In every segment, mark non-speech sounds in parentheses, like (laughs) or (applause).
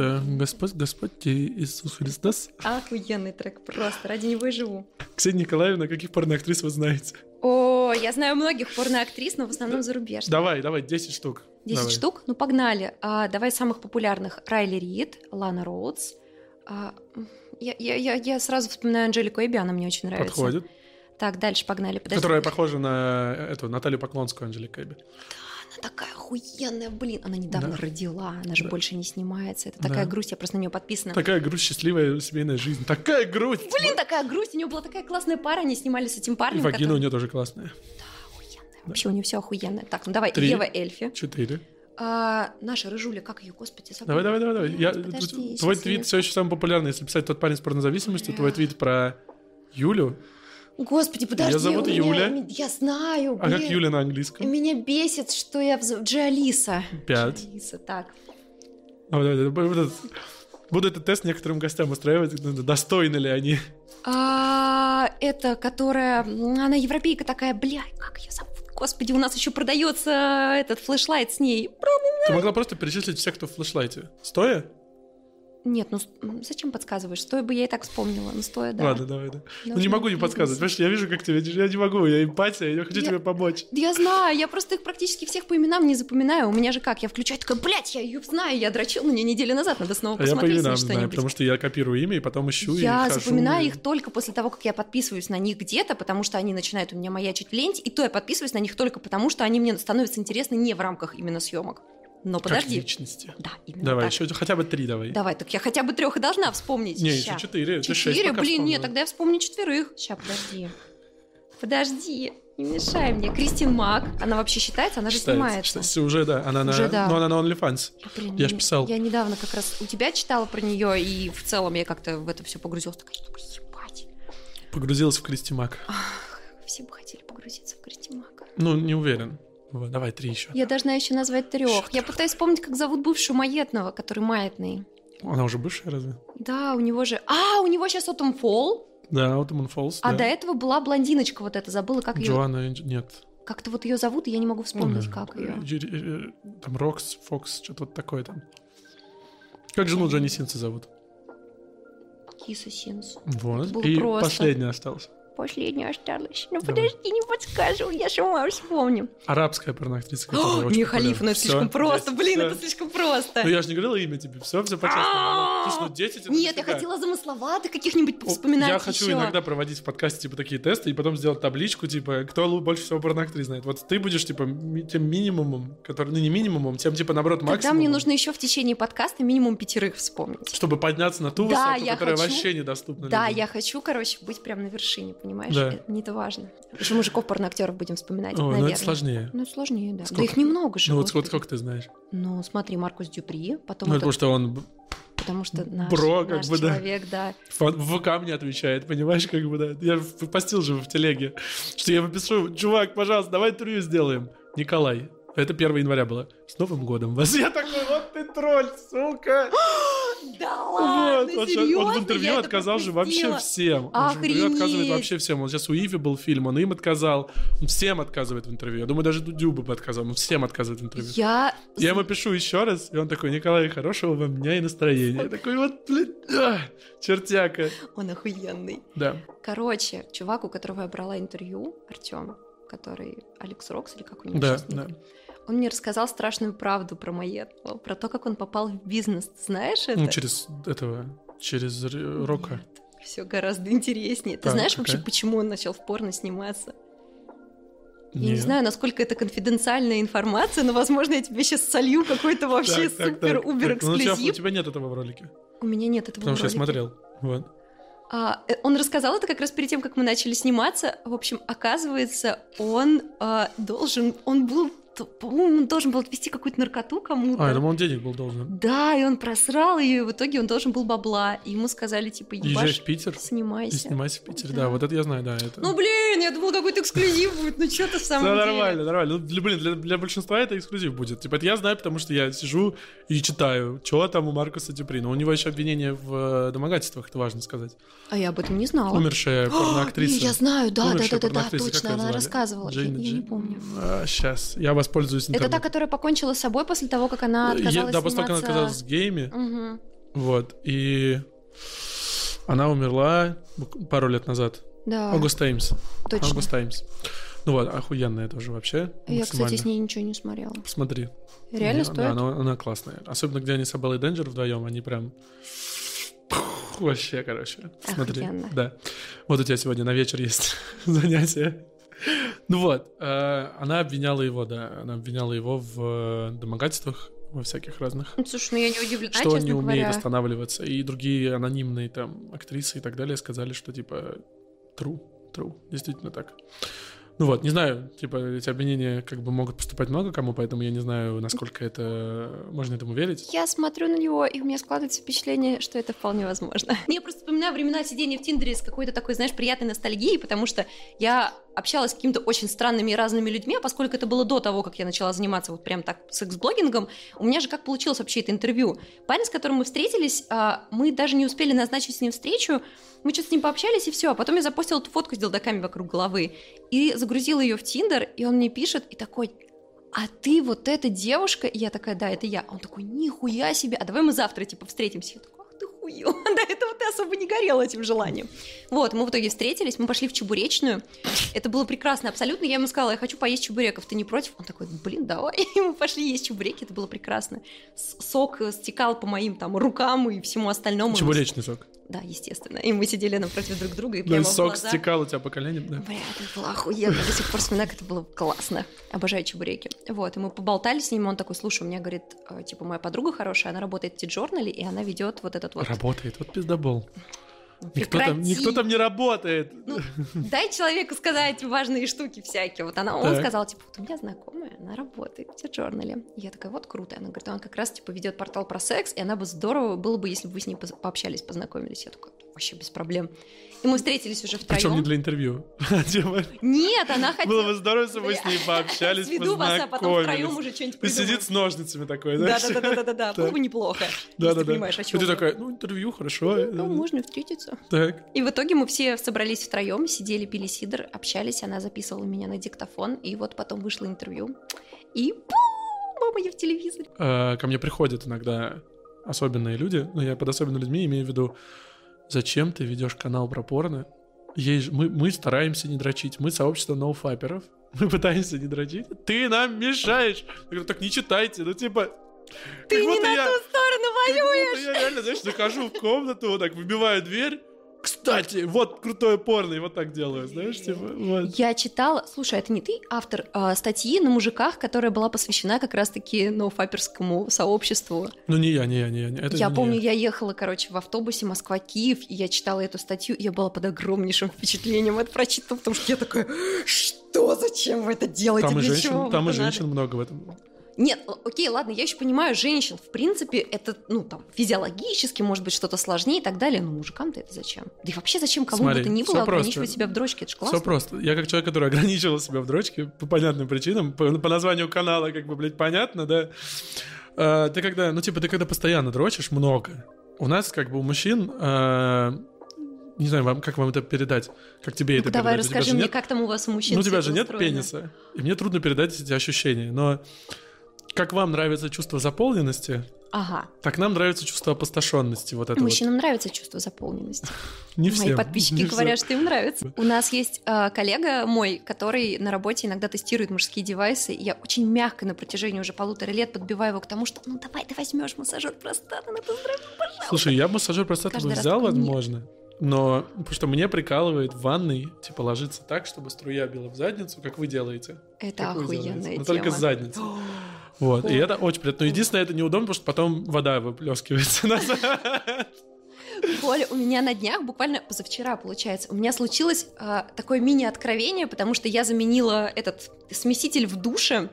Это Господь, Господь Иисус Христос. Охуенный трек, просто ради него и живу. Ксения Николаевна, каких порноактрис вы знаете? О, я знаю многих порноактрис, но в основном зарубежных. Давай, давай, 10 штук. 10 Давай. штук? Ну, погнали. А, давай самых популярных. Райли Рид, Лана Роудс. А, я, я, я, я сразу вспоминаю Анжелику Эбби, она мне очень нравится. Подходит. Так, дальше погнали. Подожди. Которая похожа на эту Наталью Поклонскую Анжелика Эбби. Она такая охуенная, блин. Она недавно Да. родила, она же Да. больше не снимается. Это такая Да. грусть, я просто на нее подписана. Такая грусть, счастливая семейная жизнь. Такая грусть! Блин, такая грусть. У нее была такая классная пара, они снимали с этим И парнем. вагина у который- нее тоже классная. Охуенная. Вообще у нее все охуенное. Так, ну давай, Три. Ева Эльфи. Четыре. А, наша рыжуля, как ее, господи, забыла. Давай, давай, давай, давай. Я, Подожди, твой твит все еще самый популярный. Если писать тот парень с порнозависимостью, твой твит про Юлю. Господи, подожди. Её зовут меня- Юля. Я знаю, А как. Юля на английском? Меня бесит, что я... Вз... Джалиса. Пять. Джалиса, так. Вот этот- Буду этот тест некоторым гостям устраивать, достойны ли они. А, это, которая... Она европейка такая, бля, как ее зовут? Господи, у нас еще продается этот флешлайт с ней. Ты могла просто перечислить всех, кто в флешлайте. Стоя? Нет, ну зачем подсказываешь? Стоя бы я и так вспомнила. Ну, стоя, да. Ладно, давай, да. Ну, не Должна могу не быть подсказывать. Понимаешь, я вижу, как тебе... Я не могу, я эмпатия, я хочу Я- тебе помочь. Да (laughs) Я знаю, я просто их практически всех по именам не запоминаю. У меня же как, я включаю, такая, блядь, я ее знаю, я дрочил на нее неделю назад, надо снова А я по посмотреть именам на знаю, что-нибудь. потому что я копирую имя и потом ищу и Я хожу, запоминаю и- их только после того, как я подписываюсь на них где-то, потому что они начинают у меня маячить в ленте, и то я подписываюсь на них только потому, что они мне становятся интересны не в рамках именно съемок. Но Как подожди. личности. Да, именно Давай, так. еще хотя бы три давай. Давай, так я хотя бы трех и должна вспомнить. Не, Ща. еще четыре. Четыре? Блин, нет, тогда я вспомню четверых. Сейчас, подожди. Подожди, не мешай мне. Кристин Мак, она вообще считается? Она же Считается, снимается. считается, уже да. Она Уже на, да. Ну, она на OnlyFans. Блин, Я ж не- писал. Я недавно как раз у тебя читала про нее, и в целом я как-то в это все погрузилась. Такая, ебать. Погрузилась в Кристи Мак. Все бы хотели погрузиться в Кристин Мак. Ну, не уверен. Давай, три еще. Я должна еще назвать трех. Я пытаюсь вспомнить, как зовут бывшего маятного, который маятный. Она уже бывшая разве? Да, у него же... А, у него сейчас Autumn Fall, Да, Autumn Falls, а да. до этого была блондиночка вот эта, забыла, как ее... Джоанна, нет. Как-то вот ее зовут, и я не могу вспомнить, Ой, как ее. Там Рокс, Фокс, что-то вот такое там. Как жену Джонни Синса зовут? Киса Синс. Вот. И просто. последний остался. Последняя осталась. Ну Давай. подожди, не подскажу, я сама вспомню. Арабская порноактриса, Мия Халифа, ну это слишком просто, блин, это слишком просто. Ну я же не говорила имя тебе, все, все по-честному. Ну 10 это Нет, я хотела замысловато каких-нибудь вспоминать Я хочу иногда проводить в подкасте типа такие тесты и потом сделать табличку, типа, кто больше всего порноактрис знает. Вот ты будешь типа тем минимумом, который, ну не минимумом, тем типа наоборот максимумом. Тогда мне нужно еще в течение подкаста минимум пятерых вспомнить. Чтобы подняться на ту высоту, которая вообще недоступна Да, я хочу, короче, быть прям на вершине, понимаешь? Да. Это не это важно. Еще мужиков порноактеров будем вспоминать, ну наверное. это сложнее. Ну, сложнее, да. Сколько? Да их немного же. Ну вот сколько, сколько ты знаешь? Ну, смотри, Маркус Дюпри, потом Ну, этот- потому что он потому что наш, бро, как наш бы, да. человек, да. в в ВК мне отвечает, понимаешь, как бы, да. Я постил же в телеге, что я ему пишу, чувак, пожалуйста, давай интервью сделаем. Николай. Это 1 января было. С Новым годом вас. (laughs) Я такой, вот ты тролль, сука. (gasps) Да Вот, он, щас- он в интервью отказал же вообще всем. Он же в интервью отказывает вообще всем. Он сейчас у Иви был фильм, он им отказал. Он всем отказывает в интервью. Я думаю, даже Дудю бы отказал. Он всем отказывает в интервью. Я... Я ему пишу еще раз, и он такой, Николай, хорошего вам дня и настроения. Я такой, вот, блин, а, чертяка. Он охуенный. Да. Короче, чувак, у которого я брала интервью, Артем, который Алекс Рокс или как у него Да, сейчас да. Он мне рассказал страшную правду про Маетного, про то, как он попал в бизнес. Ты знаешь это? Ну, через этого, через Рока. Все гораздо интереснее. Ты знаешь какая? вообще, почему он начал в порно сниматься? Я не Нет. знаю, насколько это конфиденциальная информация, но, возможно, я тебе сейчас солью какой-то вообще Так, так, так, супер-убер так. Ну, у тебя- нет этого в ролике. У меня нет этого Потому в что я ролике. смотрел. Вот. А, э, он рассказал это как раз перед тем, как мы начали сниматься. В общем, оказывается, он а, должен, он был, по-моему, он должен был отвести какую-то наркоту кому-то. А, я думал, он денег был должен. Да, и он просрал ее, и в итоге он должен был бабла. И ему сказали, типа, ебашь, в Питер и снимайся. снимайся в Питере. Да. Да, вот это я знаю, да. Это... Ну, блин, я думала, какой-то эксклюзив будет. Ну, что ты в самом Да, нормально, нормально. Ну, для, блин, для, для большинства это эксклюзив будет. Типа, это я знаю, потому что я сижу и читаю, что там у Маркуса Дюпри. Но у него еще обвинение в э, домогательствах, это важно сказать. А я об этом не знала. Умершая О, порноактриса. Я знаю, да, да, да, да, точно, она рассказывала. Я, не помню. сейчас, я вас воспользуюсь Это интернетом. та, которая покончила с собой после того, как она Я- отказалась да, после того, как она оказалась с гейми, Мгм. вот, и она умерла пару лет назад. Да, Август Таймс. точно. Август Таймс. Ну вот, охуенная тоже вообще. Я, кстати, с ней ничего не смотрела. Посмотри. Реально Да, стоит? Да, она, она классная. Особенно, где они с Абеллой Денджер вдвоем, они прям... Вообще, короче. Смотри. Охуенно. Да. Вот у тебя сегодня на вечер есть (laughs) занятие. Ну вот, э, она обвиняла его, да, она обвиняла его в э, домогательствах, во всяких разных, Ну, Слушай, ну я не удивлена, что он не умеет говоря. останавливаться. И другие анонимные там актрисы и так далее сказали, что типа true, true, действительно так. Ну вот, не знаю, типа эти обвинения как бы могут поступать много кому, поэтому я не знаю, насколько это можно этому верить. Я смотрю на него, и у меня складывается впечатление, что это вполне возможно. Я просто вспоминаю времена сидения в Тиндере с какой-то такой, знаешь, приятной ностальгией, потому что я общалась с какими-то очень странными и разными людьми, а поскольку это было до того, как я начала заниматься вот прям так секс-блогингом, у меня же как получилось вообще это интервью. Парень, с которым мы встретились, а, мы даже не успели назначить с ним встречу, мы что-то с ним пообщались, и все. А потом я запостила эту фотку с делдаками вокруг головы и загрузила ее в Тиндер, и он мне пишет, и такой, а ты вот эта девушка? И я такая, да, это я. Он такой, нихуя себе, а давай мы завтра, типа, встретимся. Я такой, хую. (laughs) До этого ты особо не горела этим желанием. Вот, мы в итоге встретились, мы пошли в чебуречную. Это было прекрасно, абсолютно. Я ему сказала, я хочу поесть чебуреков, ты не против? Он такой, блин, давай. (laughs) И мы пошли есть чебуреки, это было прекрасно. Сок стекал по моим там рукам и всему остальному. Чебуречный сок. Да, естественно. И мы сидели напротив друг друга и Ну и прямо сок глаза- стекал у тебя по коленям, да? Бля, это было охуенно. До сих пор вспоминаю, как это было классно. Обожаю чебуреки. Вот, и мы поболтали с ним, он такой, слушай, у меня, говорит, э, типа, моя подруга хорошая, она работает в Ти-Джорнале, и она ведет вот этот вот... Работает, вот пиздобол. Никто там, никто там не работает. Ну, дай человеку сказать важные штуки всякие. Вот она, он Так. сказал, типа, вот у меня знакомая, она работает в Ти-Джорнале. Я такая, вот круто. Она говорит, он как раз, типа, ведет портал про секс, и она бы здорово было бы, если бы вы с ней пообщались, познакомились. Я такая, вообще без проблем. И мы встретились уже Причем не втроем. для интервью. (laughs) Типа, Нет, она хотела... Было бы здорово, если бы мы с ней пообщались, Сведу вас, а потом втроем уже что-нибудь придумаем. сидит с ножницами такой, Да, знаешь? да, да, да, да, да, было бы неплохо. Да, да, ты понимаешь, о чем. ты такая, ну, интервью, хорошо. Ну, можно встретиться. Так. И в итоге мы все собрались втроем, сидели, пили сидр, общались, она записывала меня на диктофон, и вот потом вышло интервью. И мама, я в телевизоре. Э, Ко мне приходят иногда особенные люди, но я под особенными людьми имею в виду, зачем ты ведешь канал про порно? Же- мы, мы стараемся не дрочить, мы сообщество ноуфаперов, (laughs) мы пытаемся не дрочить, ты нам мешаешь. Я говорю, так не читайте, ну типа... Ты как не на я- ту сторону воюешь! я реально, знаешь, захожу в комнату, вот так выбиваю дверь, кстати, вот крутое порно, и вот так делаю, знаешь, типа, вот. Я читала, слушай, это не ты автор а, статьи на мужиках, которая была посвящена как раз-таки ноуфаперскому сообществу. Ну не я, не я, не я. не- Это я не помню, я ехала, короче, в автобусе Москва-Киев, и я читала эту статью, и я была под огромнейшим впечатлением от прочитанного, потому что я такая, что, зачем вы это делаете, Там и женщин, там и это надо?» женщин много в этом. Нет, окей, ладно, я еще понимаю женщин. В принципе, это, ну, там, физиологически, может быть, что-то сложнее и так далее, но мужикам-то это зачем? Да и вообще зачем кому Смотри, бы то ни было просто. ограничивать себя в дрочке? Это же классно. Все просто. Я как человек, который ограничивал себя в дрочке по понятным причинам, по, по названию канала, как бы, блядь, понятно, да? А, ты когда, ну, типа, ты когда постоянно дрочишь много, у нас, как бы, у мужчин, а, не знаю, вам, как вам это передать, как тебе Ну-ка, это давай передать? Тебя расскажи мне, нет- как там у вас у мужчин Ну, у тебя же нет устроено? пениса, и мне трудно передать эти ощущения, но как вам нравится чувство заполненности, Ага. так нам нравится чувство опустошенности, вот это Мужчинам нравится чувство заполненности. вот. (laughs) Не Мои всем. подписчики говорят, что им нравится. У нас есть э, коллега мой, который на работе иногда тестирует мужские девайсы. Я очень мягко на протяжении уже полутора лет подбиваю его к тому, что ну давай ты возьмешь массажер простаты на пожалуйста. Слушай, я массажер простаты бы взял, возможно. Но потому что мне прикалывает в ванной, типа, ложиться так, чтобы струя била в задницу, как вы делаете. Это Как охуенная делаете. тема. Но только с задницы. (gasps) (gasps) Вот. И это очень приятно. Но единственное, это неудобно, потому что потом вода выплескивается (laughs) назад. Коля, у меня на днях, буквально позавчера, получается, у меня случилось а, такое мини-откровение, потому что я заменила этот смеситель в душе,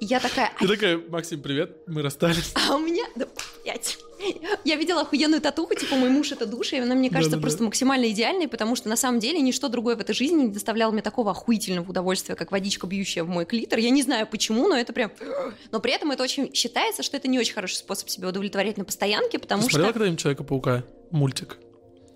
я такая, Ты такая, Максим, привет, мы расстались. а у меня... Да, блядь. Я видела охуенную татуху, типа мой муж это душа, и она мне кажется Да-да-да. просто максимально идеальной, потому что на самом деле ничто другое в этой жизни не доставляло мне такого охуительного удовольствия, как водичка, бьющая в мой клитор. Я не знаю почему, но это прям... Но при этом это очень считается, что это не очень хороший способ себя удовлетворять на постоянке, потому Ты что... смотрела когда-нибудь Человека-паука? Мультик.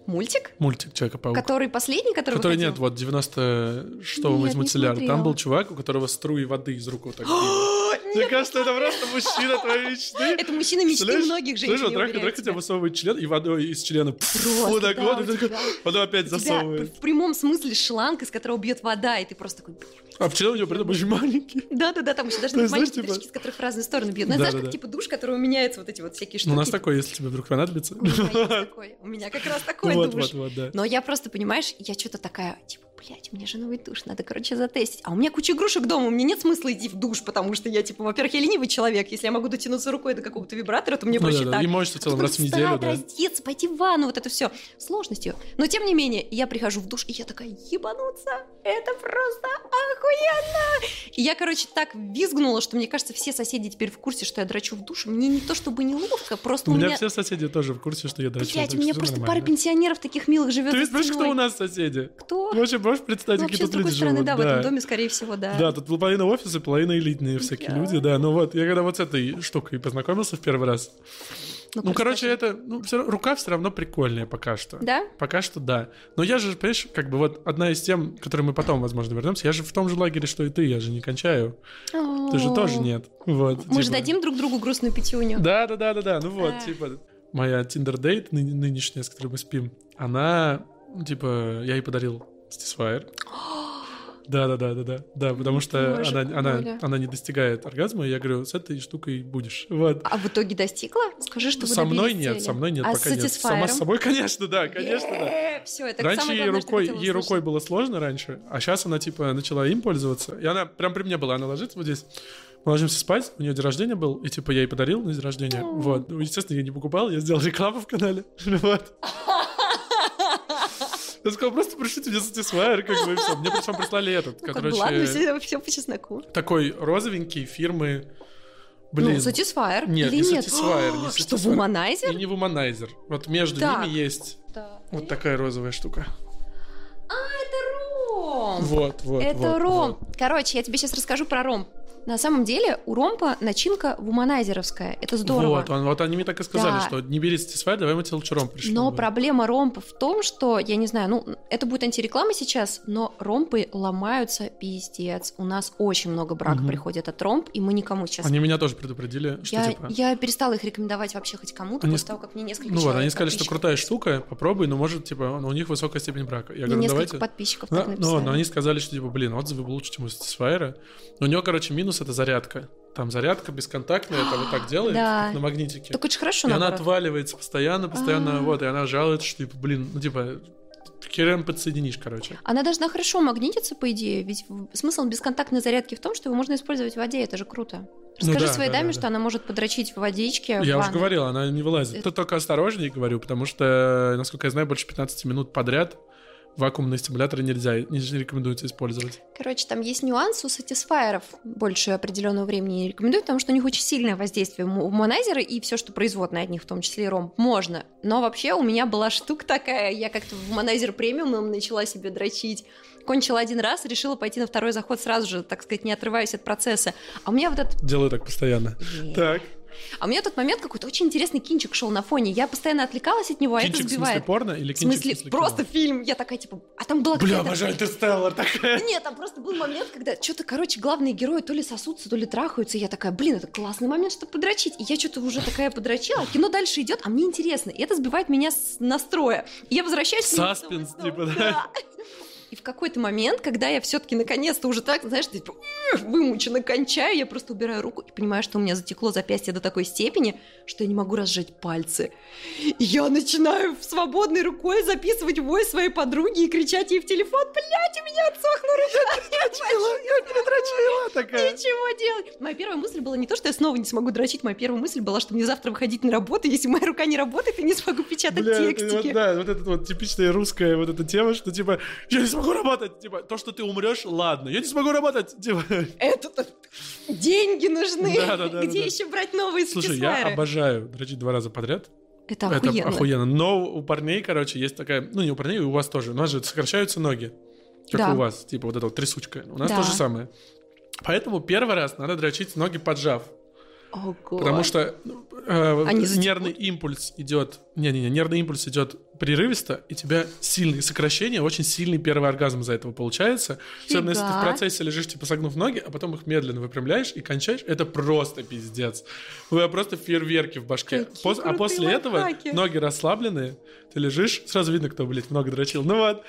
Мультик? Мультик Человека-паук. Который последний, который Который выходил? нет, вот 96-го Нет, из не мультсериала. Там был чувак, у которого струи воды из рук вот так. (gasps) Мне кажется, это просто мужчина твоей мечты. (laughs) Это мужчина мечты многих женщин, Слышь, вот Драка, Драка тебя высовывает член, и водой из члена тебя- потом опять засовывает. в прямом смысле шланг, из которого бьет вода, и ты просто такой... А член у него при этом очень маленький. Да-да-да, там еще даже есть, знаешь, маленькие типа- дырочки, из которых в разные стороны бьют. Ну, знаешь, Да-да-да. как типа душ, которого меняются вот эти вот всякие штуки. Ну, у нас такой, если тебе вдруг понадобится. У меня такой. У меня как раз такой Вот, душ. вот, вот, да. Но я просто, понимаешь, я что-то такая, типа, блядь, у меня же новый душ, надо, короче, затестить. А у меня куча игрушек дома, мне нет смысла идти в душ, потому что я, типа, во-первых, я ленивый человек. Если я могу дотянуться рукой до какого-то вибратора, то мне Ну, проще да, да. так. И моешься в А целом потом раз в неделю, да. раздеться, пойти в ванну, вот это все. Сложностью. Но тем не менее, я прихожу в душ, и я такая, ебануться, это просто охуенно! И я, короче, так визгнула, что мне кажется, все соседи теперь в курсе, что я драчу в душе. Мне не то чтобы неловко, просто У у меня меня... все соседи тоже в курсе, что я дрочу. Блядь, так у меня просто нормально. пара пенсионеров таких милых живет Ты знаешь, кто у нас соседи? Кто? Вообще, можешь представить, Ну, какие тут люди стороны, живут? да, в этом доме, скорее всего, да. Да, тут половина офиса, половина элитные всякие Да. люди, да. Ну вот, я когда вот с этой штукой познакомился в первый раз. Ну, как короче, это, ну, равно- рука все равно прикольная пока что. Да? Пока что да. Но я же, понимаешь, как бы вот одна из тем, к которой мы потом, возможно, вернемся, я же в том же лагере, что и ты, я же не кончаю. Ты же тоже нет. Вот. Мы же типа. дадим друг другу грустную пятюню. Да, да, да, да, да. Ну вот, типа, моя Tinder дейт нынешняя, с которой мы спим, она, ну, типа, я ей подарил Satisfyer. (gasps) (gasps) Да, да, да, да, да, да, потому что Боже, она, она, она не достигает оргазма, и я говорю, с этой штукой будешь. Вот. А в итоге достигла? Скажи, что вы со мной нет, со мной нет, а пока нет. Сама с собой, конечно, да, конечно, да. Все, это Раньше ей рукой, ей рукой было сложно раньше, а сейчас она типа начала им пользоваться. И она прям при мне была, она ложится вот здесь. Мы ложимся спать, у нее день рождения был, и типа я ей подарил на день рождения. Вот. Ну, естественно, я не покупал, я сделал рекламу в канале. (laughs) Вот. (laughs) Я сказал, просто пришлите мне Satisfyer, как бы, все. Мне причем прислали этот, Ну, короче, ладно, все, все по чесноку. такой розовенький фирмы, блин, ну, Satisfyer Нет, или не нет? Satisfyer, не (gasps) Что, Satisfyer. вуманайзер? и не вуманайзер. Вот между Так. ними есть Да. вот такая розовая штука. А, это ром! Вот, вот, это вот, ром. вот. Короче, я тебе сейчас расскажу про ром. На самом деле у ромпа начинка вуманайзеровская. Это здорово. Вот, он- вот они мне так и сказали, Да. что не бери Satisfyer, давай мы тебе лучше ром пришлем. Но проблема ромпа в том, что, я не знаю, ну, это будет антиреклама сейчас, но ромпы ломаются пиздец. У нас очень много брака Мгм. приходит от ромп, и мы никому сейчас... Они меня тоже предупредили, что я, типа... я перестала их рекомендовать вообще хоть кому-то, Они после того, как мне несколько Ну вот, они сказали, что крутая штука, попробуй, но может, типа, ну, у них высокая степень брака. Я Мне говорю, «Ну, несколько давайте... подписчиков Ну, так ну, написали. но они сказали, что, типа, блин, отзывы лучше, чем у Satisfyer. Но у него, короче, минус — это зарядка. Там зарядка бесконтактная, это вот так делает, Да. на магнитике. Так ж хорошо, и она наоборот. отваливается постоянно, постоянно, А. вот, и она жалуется, что, типа, блин, ну, типа, херен подсоединишь, короче. Она должна хорошо магнититься, по идее, ведь в- смысл бесконтактной зарядки в том, что его можно использовать в воде, это же круто. Ну Расскажи да, своей да, даме, да, что она может подрочить в водичке. в Я уже ванной. говорил, она не вылазит. Это- Тут только осторожнее говорю, потому что, насколько я знаю, больше 15 минут подряд вакуумные стимуляторы нельзя, не рекомендуется использовать. Короче, там есть нюанс у сатисфайеров. Больше определенного времени не рекомендую, потому что у них очень сильное воздействие. М- Вуманайзеры и все, что производное от них, в том числе и ром, можно. Но вообще у меня была штука такая, я как-то в Вуманайзер премиум начала себе дрочить. Кончила один раз, решила пойти на второй заход сразу же, так сказать, не отрываясь от процесса. А у меня вот этот... Делаю так постоянно. Так. А у меня в тот момент какой-то очень интересный кинчик шел на фоне. Я постоянно отвлекалась от него, а Кинчик это в смысле сбивает. порно или В кинчик смысле, в смысле просто кино? фильм. Я такая, типа, а там была Бля, обожаю Интерстеллар такая. Нет, там просто был момент, когда что-то, короче, главные герои то ли сосутся, то ли трахаются. И я такая, блин, это классный момент, чтобы подрочить. И я что-то уже такая подрочила, а кино дальше идет, а мне интересно. И это сбивает меня с настроя. И я возвращаюсь Саспенс, типа, да? И в какой-то момент, когда я все-таки наконец-то уже так, знаешь, типа, вымученно кончаю, я просто убираю руку и понимаю, что у меня затекло запястье до такой степени, что я не могу разжать пальцы. И я начинаю свободной рукой записывать вой своей подруги и кричать ей в телефон, блядь, у меня отсохла рука. Я передрочила такая. Ничего делать. Моя первая мысль была не то, что я снова не смогу дрочить, моя первая мысль была, что мне завтра выходить на работу, если моя рука не работает, я не смогу печатать Бля, это текстики. вот, да, вот эта вот типичная русская вот эта тема, что типа, я не смогу работать, типа, то, что ты умрешь, ладно, я не смогу работать, типа. Это-то деньги нужны. Да-да-да-да-да. Где еще брать новые Слушай, я обожаю дрочить два раза подряд. Это Это охуенно. охуенно. Но у парней, короче, есть такая, ну не у парней, у вас тоже. У нас же сокращаются ноги, как Да. у вас, типа вот эта вот трясучка. У нас Да. то же самое. Поэтому первый раз надо дрочить ноги поджав. Ого. Потому что э, Они затекут? нервный импульс идет. Не-не-не, нервный импульс идет прерывисто, и у тебя сильные сокращения, очень сильный первый оргазм из-за этого получается. Особенно если ты в Фига. процессе лежишь, типа согнув ноги, а потом их медленно выпрямляешь и кончаешь, это просто пиздец. У тебя просто фейерверки в башке. Какие Пос- а после этого лайфхаки. ноги расслабленные, ты лежишь, сразу видно, кто, блядь, много дрочил. Ну вот.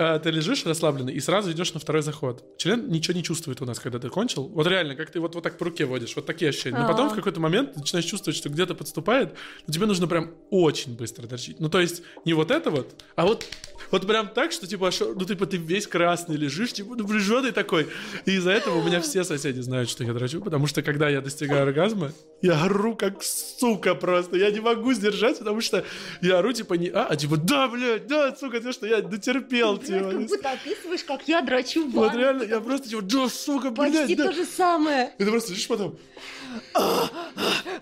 А, Ты лежишь расслабленный и сразу идешь на второй заход. Член ничего не чувствует у нас, когда ты кончил. Вот реально, как ты вот, вот так по руке водишь, вот такие ощущения. Но потом А. в какой-то момент ты начинаешь чувствовать, что где-то подступает, но тебе нужно прям очень быстро дрочить. Ну, то есть, не вот это вот, а вот, вот прям так, что типа, ну, типа, ты весь красный лежишь, типа, напряженный такой. И из-за этого у меня все соседи знают, что я дрочу, потому что когда я достигаю оргазма, я ору как сука просто. Я не могу сдержать, потому что я ору, типа, не а, а типа, да, блядь, да, сука, ты что, я дотерпел, Как будто описываешь, как я дрочу в Вот реально, я просто типа, да, сука, блядь, Почти то же самое. И ты просто лежишь потом.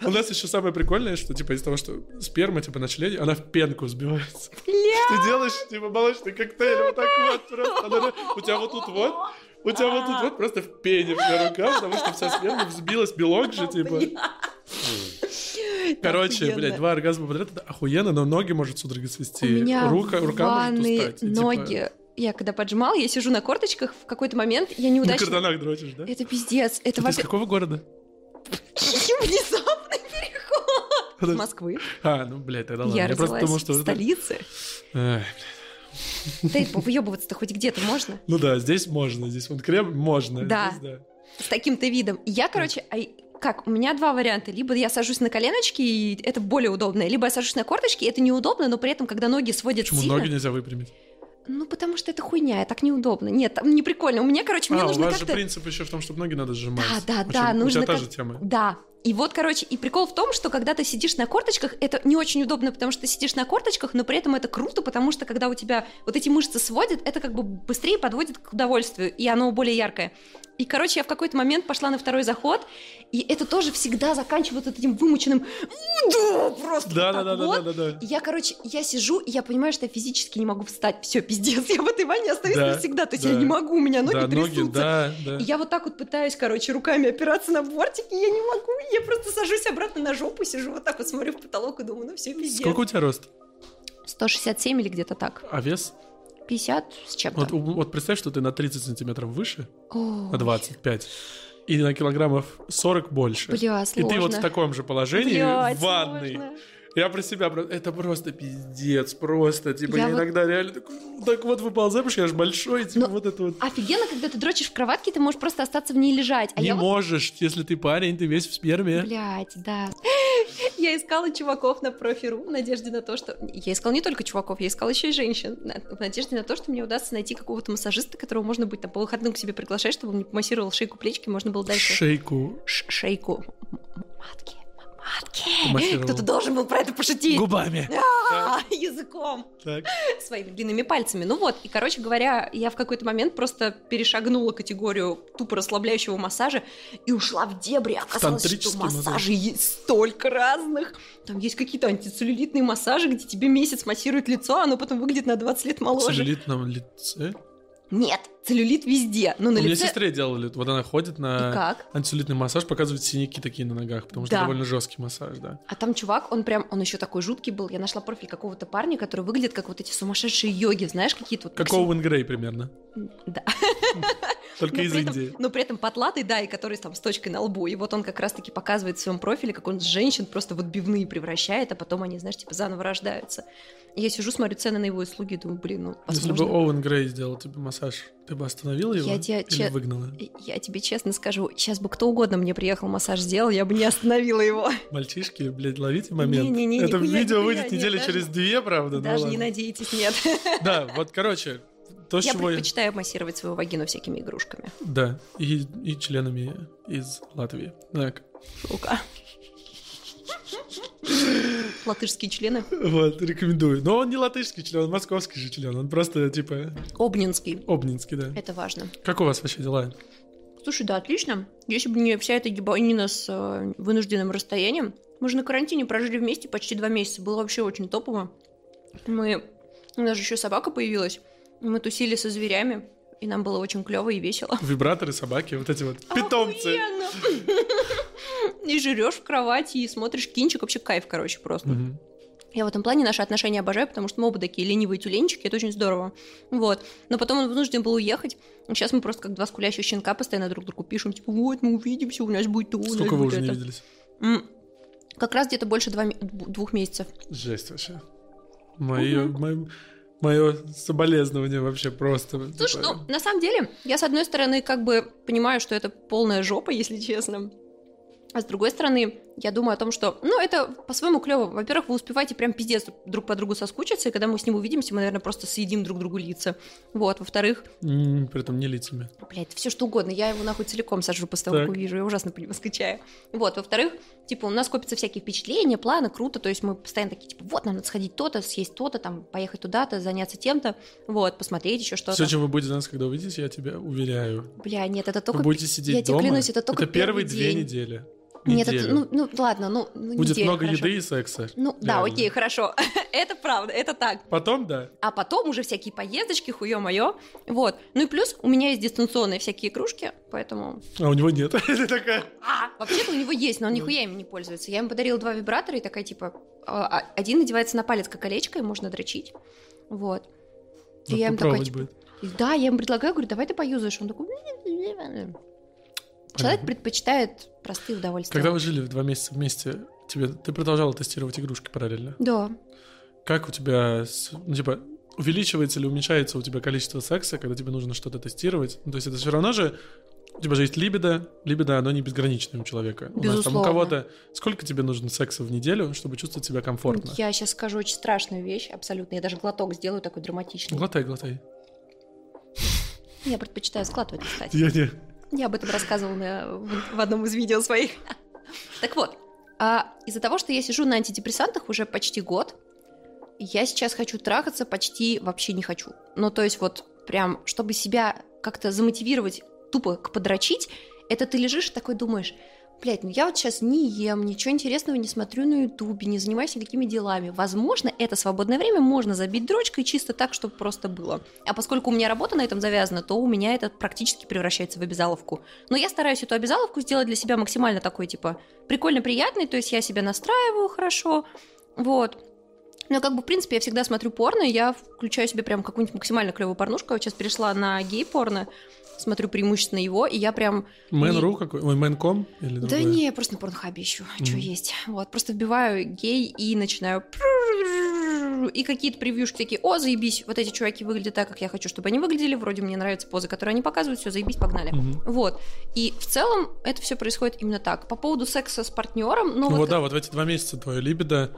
У нас еще самое прикольное, что типа из того, что сперма типа на члене, она в пенку сбивается. (laughs) Ты делаешь типа молочный коктейль вот так вот просто. У тебя вот тут вот, у тебя вот тут вот просто в пене вся рука, потому что вся сперма взбилась, белок же (laughs) типа. (laughs) Короче, блядь, два оргазма подряд, это охуенно, но ноги может судорога свести. У меня рука, в рука может устать. типа, ноги. Я когда поджимала, я сижу на корточках, в какой-то момент я На неудачно... карданах дрочишь, да? Это пиздец. Это Ты из какого города? (laughs) внезапный переход. С Москвы. А, ну, блядь, тогда ладно. Я просто думал, в что... это- столице. Эх, Да и выебываться-то хоть где-то можно. Ну да, здесь можно, здесь вон крем можно. Да. здесь да. С таким-то видом. И я, короче, ай, как, у меня два варианта. Либо я сажусь на коленочки, и это более удобно, либо я сажусь на корточки, и это неудобно, но при этом, когда ноги сводят Почему сильно... ноги нельзя выпрямить? Ну, потому что это хуйня, так неудобно. Нет, там не прикольно. У меня, короче, мне а, у нужно вас же как-то... принцип еще в том, чтобы ноги надо сжимать. Да, да, Очень- да, У нужно тебя та же тема. Да. И вот, короче, и прикол в том, что когда ты сидишь на корточках, это не очень удобно, потому что ты сидишь на корточках, но при этом это круто, потому что когда у тебя вот эти мышцы сводят, это как бы быстрее подводит к удовольствию, и оно более яркое. И, короче, я в какой-то момент пошла на второй заход, и это тоже всегда заканчивает вот этим вымученным «У, да, просто Да, вот да, да, вот». да, да, да. И я, короче, я сижу, и я понимаю, что я физически не могу встать. Все, пиздец, (laughs) я в этой ванне остаюсь Да, навсегда. То есть да. я не могу, у меня ноги Да, ноги, трясутся. да, да. И я вот так вот пытаюсь, короче, руками опираться на бортики, я не могу, я просто сажусь обратно на жопу, сижу вот так вот, смотрю в потолок и думаю, ну все, пиздец. Сколько у тебя рост? 167 или где-то так. А вес? 50 с чем-то. Вот, вот представь, что ты на 30 сантиметров выше, О, на 25, и на килограммов 40 больше. Бля, и сложно. ты вот в таком же положении Блядь, в ванной. сложно. Я про себя, это просто пиздец, просто, типа, Я вот- иногда реально такой, так вот выползаешь, я же большой, типа, Но- вот это вот. Офигенно, когда ты дрочишь в кроватке, ты можешь просто остаться в ней лежать. А Не вот можешь, если ты парень, ты весь в сперме. Блять, да. (laughs) Я искала чуваков на профи.ру в надежде на то, что... Я искала не только чуваков, я искала еще и женщин. В надежде на то, что мне удастся найти какого-то массажиста, которого можно будет там по выходным к себе приглашать, чтобы он мне помассировал шейку, плечики, можно было дальше... Шейку Ш- шейку. Матки. Матки. Кто-то должен был про это пошутить. губами. А, Языком. Так. Своими длинными пальцами. Ну вот, и, короче говоря, я в какой-то момент просто перешагнула категорию тупо расслабляющего массажа и ушла в дебри. Оказалось, что Тантрический массаж. массажи есть столько разных. Там есть какие-то антицеллюлитные массажи, где тебе месяц массирует лицо, а оно потом выглядит на 20 лет моложе. Целлюлит на лице. Нет, целлюлит везде. Но на У меня лице... сестре делали, вот она ходит И на как? антицеллюлитный массаж, показывает синяки такие на ногах, потому что Да. довольно жесткий массаж, да. А там чувак, он прям, он еще такой жуткий был. Я нашла профиль какого-то парня, который выглядит как вот эти сумасшедшие йоги, знаешь, какие-то вот... Как Оуэн Грей примерно, Да. (laughs) только но из этом- Индии. но при этом потлатый, да, и который там с точкой на лбу. И вот он как раз-таки показывает в своем профиле, как он женщин просто в отбивные превращает, а потом они, знаешь, типа заново рождаются. И я сижу, смотрю цены на его услуги и думаю, блин, ну, Если бы. Оуэн Грей сделал тебе массаж, ты бы остановила его Я тебя или че- выгнала? Я тебе честно скажу, сейчас бы кто угодно мне приехал массаж сделал, я бы не остановила его. (laughs) Мальчишки, блядь, ловите момент. Не-не-не, Это нихуя, видео выйдет нет, недели даже- через две, правда? ну Даже не ладно. надейтесь, нет. (laughs) Да, вот, короче, то, Я чего... предпочитаю массировать свою вагину всякими игрушками. Да, и, и членами из Латвии. Так. Сука. Латышские члены. Вот, рекомендую. Но он не латышский член, он московский же член. Он просто, типа, Обнинский. обнинский, да. Это важно. Как у вас вообще дела? Слушай, да, отлично. Если бы не вся эта ебанина с э, вынужденным расстоянием, мы же на карантине прожили вместе почти два месяца. Было вообще очень топово. Мы... У нас же еще собака появилась. Мы тусили со зверями, и нам было очень клево и весело. (laughs) Вибраторы, собаки, вот эти вот питомцы. (laughs) И жрешь в кровати, и смотришь кинчик, вообще кайф, короче, просто. Я в этом плане наши отношения обожаю, потому что мы оба такие ленивые тюленчики, это очень здорово. Вот. Но потом он вынужден был уехать. Сейчас мы просто как два скулящих щенка постоянно друг другу пишем, типа, вот, мы увидимся, у нас будет то, Сколько вы уже не это». виделись? Как раз где-то больше два двух месяцев. Жесть вообще. Мое, мое, соболезнование вообще просто. Слушай, типа, ну, на самом деле, я, с одной стороны, как бы понимаю, что это полная жопа, если честно. А с другой стороны, я думаю о том, что, ну, это по-своему клево. Во-первых, вы успеваете прям пиздец друг по другу соскучиться, и когда мы с ним увидимся, мы, наверное, просто съедим друг другу лица. Вот. Во-вторых, При этом не лицами. блядь, все что угодно, я его нахуй целиком сажу после того, Так. как увижу, я ужасно по нему скучаю. Вот. Во-вторых, типа, у нас копятся всякие впечатления, планы, круто, то есть мы постоянно такие, типа, вот, нам надо сходить то-то, съесть то-то, там, поехать туда-то, заняться тем-то, вот, посмотреть еще что-то. Все, чем вы будете нас, когда увидите, я тебя уверяю. Бля, нет, это только... вы будете сидеть я тебе дома. клянусь, это только первые первый две недели. Нет, это, Неделю. ну, ну, ладно, ну, ну, Будет неделя, много хорошо. еды и секса. Ну, да, окей, хорошо. (laughs) это правда, это так. Потом, да. А потом уже всякие поездочки, хуё моё. Вот. Ну и плюс у меня есть дистанционные всякие игрушки, поэтому... А у него нет. (laughs) Такая. А, вообще-то у него есть, но он нихуя им не пользуется. Я ему подарила два вибратора и такая, типа, а, а, один надевается на палец как колечко, и можно дрочить. Вот. И надо я такая, попробовать типа, да, я ему предлагаю, говорю, давай ты поюзаешь. Он такой... Человек предпочитает простые удовольствия. Когда вы жили два месяца вместе, тебе ты продолжала тестировать игрушки параллельно? Да. Как у тебя, ну, типа, увеличивается или уменьшается у тебя количество секса, когда тебе нужно что-то тестировать? Ну, то есть это все равно же у тебя же есть либидо, либидо, оно не безграничное у человека. У нас там у Безусловно. кого-то... Сколько тебе нужно секса в неделю, чтобы чувствовать себя комфортно? Я сейчас скажу очень страшную вещь, абсолютно. Я даже глоток сделаю такой драматичный. Глотай, глотай. Я предпочитаю складывать, кстати. Я не... Я об этом рассказывала на- в в одном из видео своих. Так вот, а из-за того, что я сижу на антидепрессантах уже почти год, я сейчас хочу трахаться, почти вообще не хочу. Ну, то есть вот прям, чтобы себя как-то замотивировать тупо к подрочить, это ты лежишь и такой думаешь, блядь, ну я вот сейчас не ем, ничего интересного не смотрю на ютубе, не занимаюсь никакими делами. Возможно, это свободное время можно забить дрочкой чисто так, чтобы просто было. А поскольку у меня работа на этом завязана, то у меня это практически превращается в обязаловку. Но я стараюсь эту обязаловку сделать для себя максимально такой, типа, прикольно приятной, то есть я себя настраиваю хорошо, вот. Но как бы, в принципе, я всегда смотрю порно, я включаю себе прям какую-нибудь максимально клевую порнушку. Я сейчас перешла на гей-порно, смотрю преимущественно его, и я прям... Men.ru какой? Ой, Men.com? Или Да не, я просто на порнхабе ищу, что Мгм. есть. Вот, просто вбиваю гей и начинаю... И какие-то превьюшки такие, о, заебись, вот эти чуваки выглядят так, как я хочу, чтобы они выглядели, вроде мне нравятся позы, которые они показывают, все, заебись, погнали. Мгм. Вот. И в целом это все происходит именно так. По поводу секса с партнером, ну, Ну вот вот да, вот в эти два месяца твое либидо,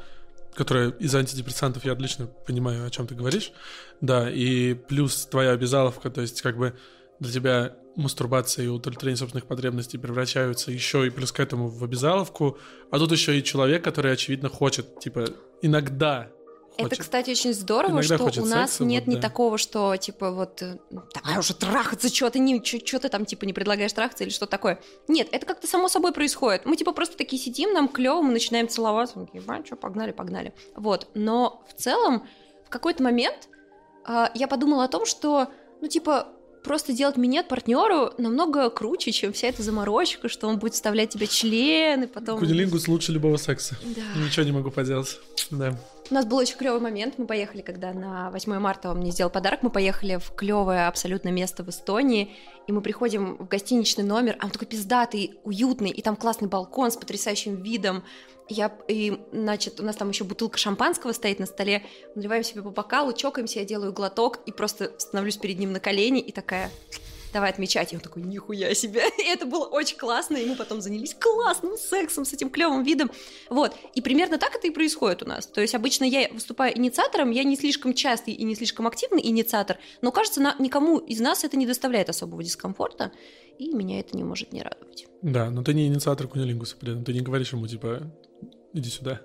которое из антидепрессантов, я отлично понимаю, о чем ты говоришь, да, и плюс твоя обязаловка, то есть как бы для тебя мастурбация и удовлетворение собственных потребностей превращаются еще и плюс к этому в обязаловку, а тут еще и человек, который, очевидно, хочет, типа, иногда Это, хочет. кстати, очень здорово, Иногда что у нас секса, нет вот, ни да. такого, что типа вот э, давай уже трахаться, что ты не, что ты там типа не предлагаешь трахаться или что такое. Нет, это как-то само собой происходит. Мы типа просто такие сидим, нам клево, мы начинаем целоваться, мы такие, «А, чё, погнали, погнали. Вот, но в целом в какой-то момент а, я подумала о том, что ну типа просто делать минет партнеру намного круче, чем вся эта заморочка, что он будет вставлять тебе члены, потом. Кунилингус лучше любого секса. Да. Ничего не могу поделать. Да. У нас был очень клевый момент. Мы поехали, когда на 8 марта он мне сделал подарок. Мы поехали в клевое абсолютно место в Эстонии. И мы приходим в гостиничный номер, а он такой пиздатый, уютный, и там классный балкон с потрясающим видом. Я, и, значит, у нас там еще бутылка шампанского стоит на столе. Наливаем себе по бокалу, чокаемся, я делаю глоток и просто становлюсь перед ним на колени и такая, давай отмечать. И он такой, нихуя себе. (laughs) И это было очень классно, и мы потом занялись классным сексом с этим клевым видом. Вот. И примерно так это и происходит у нас. То есть обычно я выступаю инициатором, я не слишком частый и не слишком активный инициатор, но кажется, на, никому из нас это не доставляет особого дискомфорта, и меня это не может не радовать. Да, но ты не инициатор кунилингуса при этом. Ты не говоришь ему, типа, иди сюда.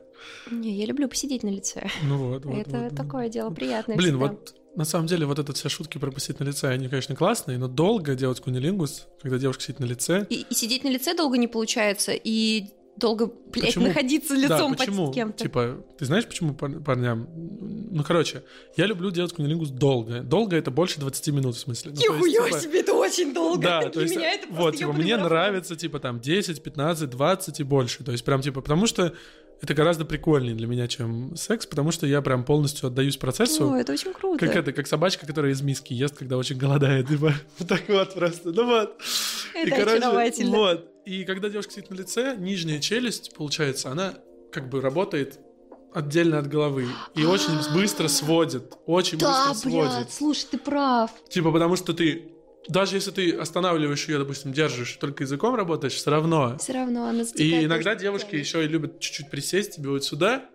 Не, я люблю посидеть на лице. Ну вот, вот. это вот. такое дело приятное. Блин, всегда. вот на самом деле вот это все шутки про посидеть на лице, они, конечно, классные, но долго делать кунилингус, когда девушка сидит на лице. И, и сидеть на лице долго не получается, и долго, блядь, Почему? находиться да, лицом почему? под кем-то. Типа, ты знаешь, почему пар- парням Ну, короче, я люблю делать кунилингус долго. Долго это больше 20 минут, в смысле. Ну, Нихуя типа, себе, это очень долго. Да, Для то есть, меня это вот, типа, мне нравится, типа, там, 10, 15, 20 и больше. То есть, прям, типа, потому что это гораздо прикольнее для меня, чем секс, потому что я прям полностью отдаюсь процессу. О, это очень круто. Как это, как собачка, которая из миски ест, когда очень голодает, типа, (laughs) вот так вот просто, ну вот. Это очаровательно. вот. И когда девушка сидит на лице, нижняя челюсть, получается, она как бы работает отдельно от головы и очень быстро сводит, очень Да, быстро сводит. блядь, слушай, ты прав. Типа, потому что ты, даже если ты останавливаешь ее, допустим, держишь, только языком работаешь, все равно. Все равно она И иногда девушки сильно. еще и любят чуть-чуть присесть тебе вот сюда,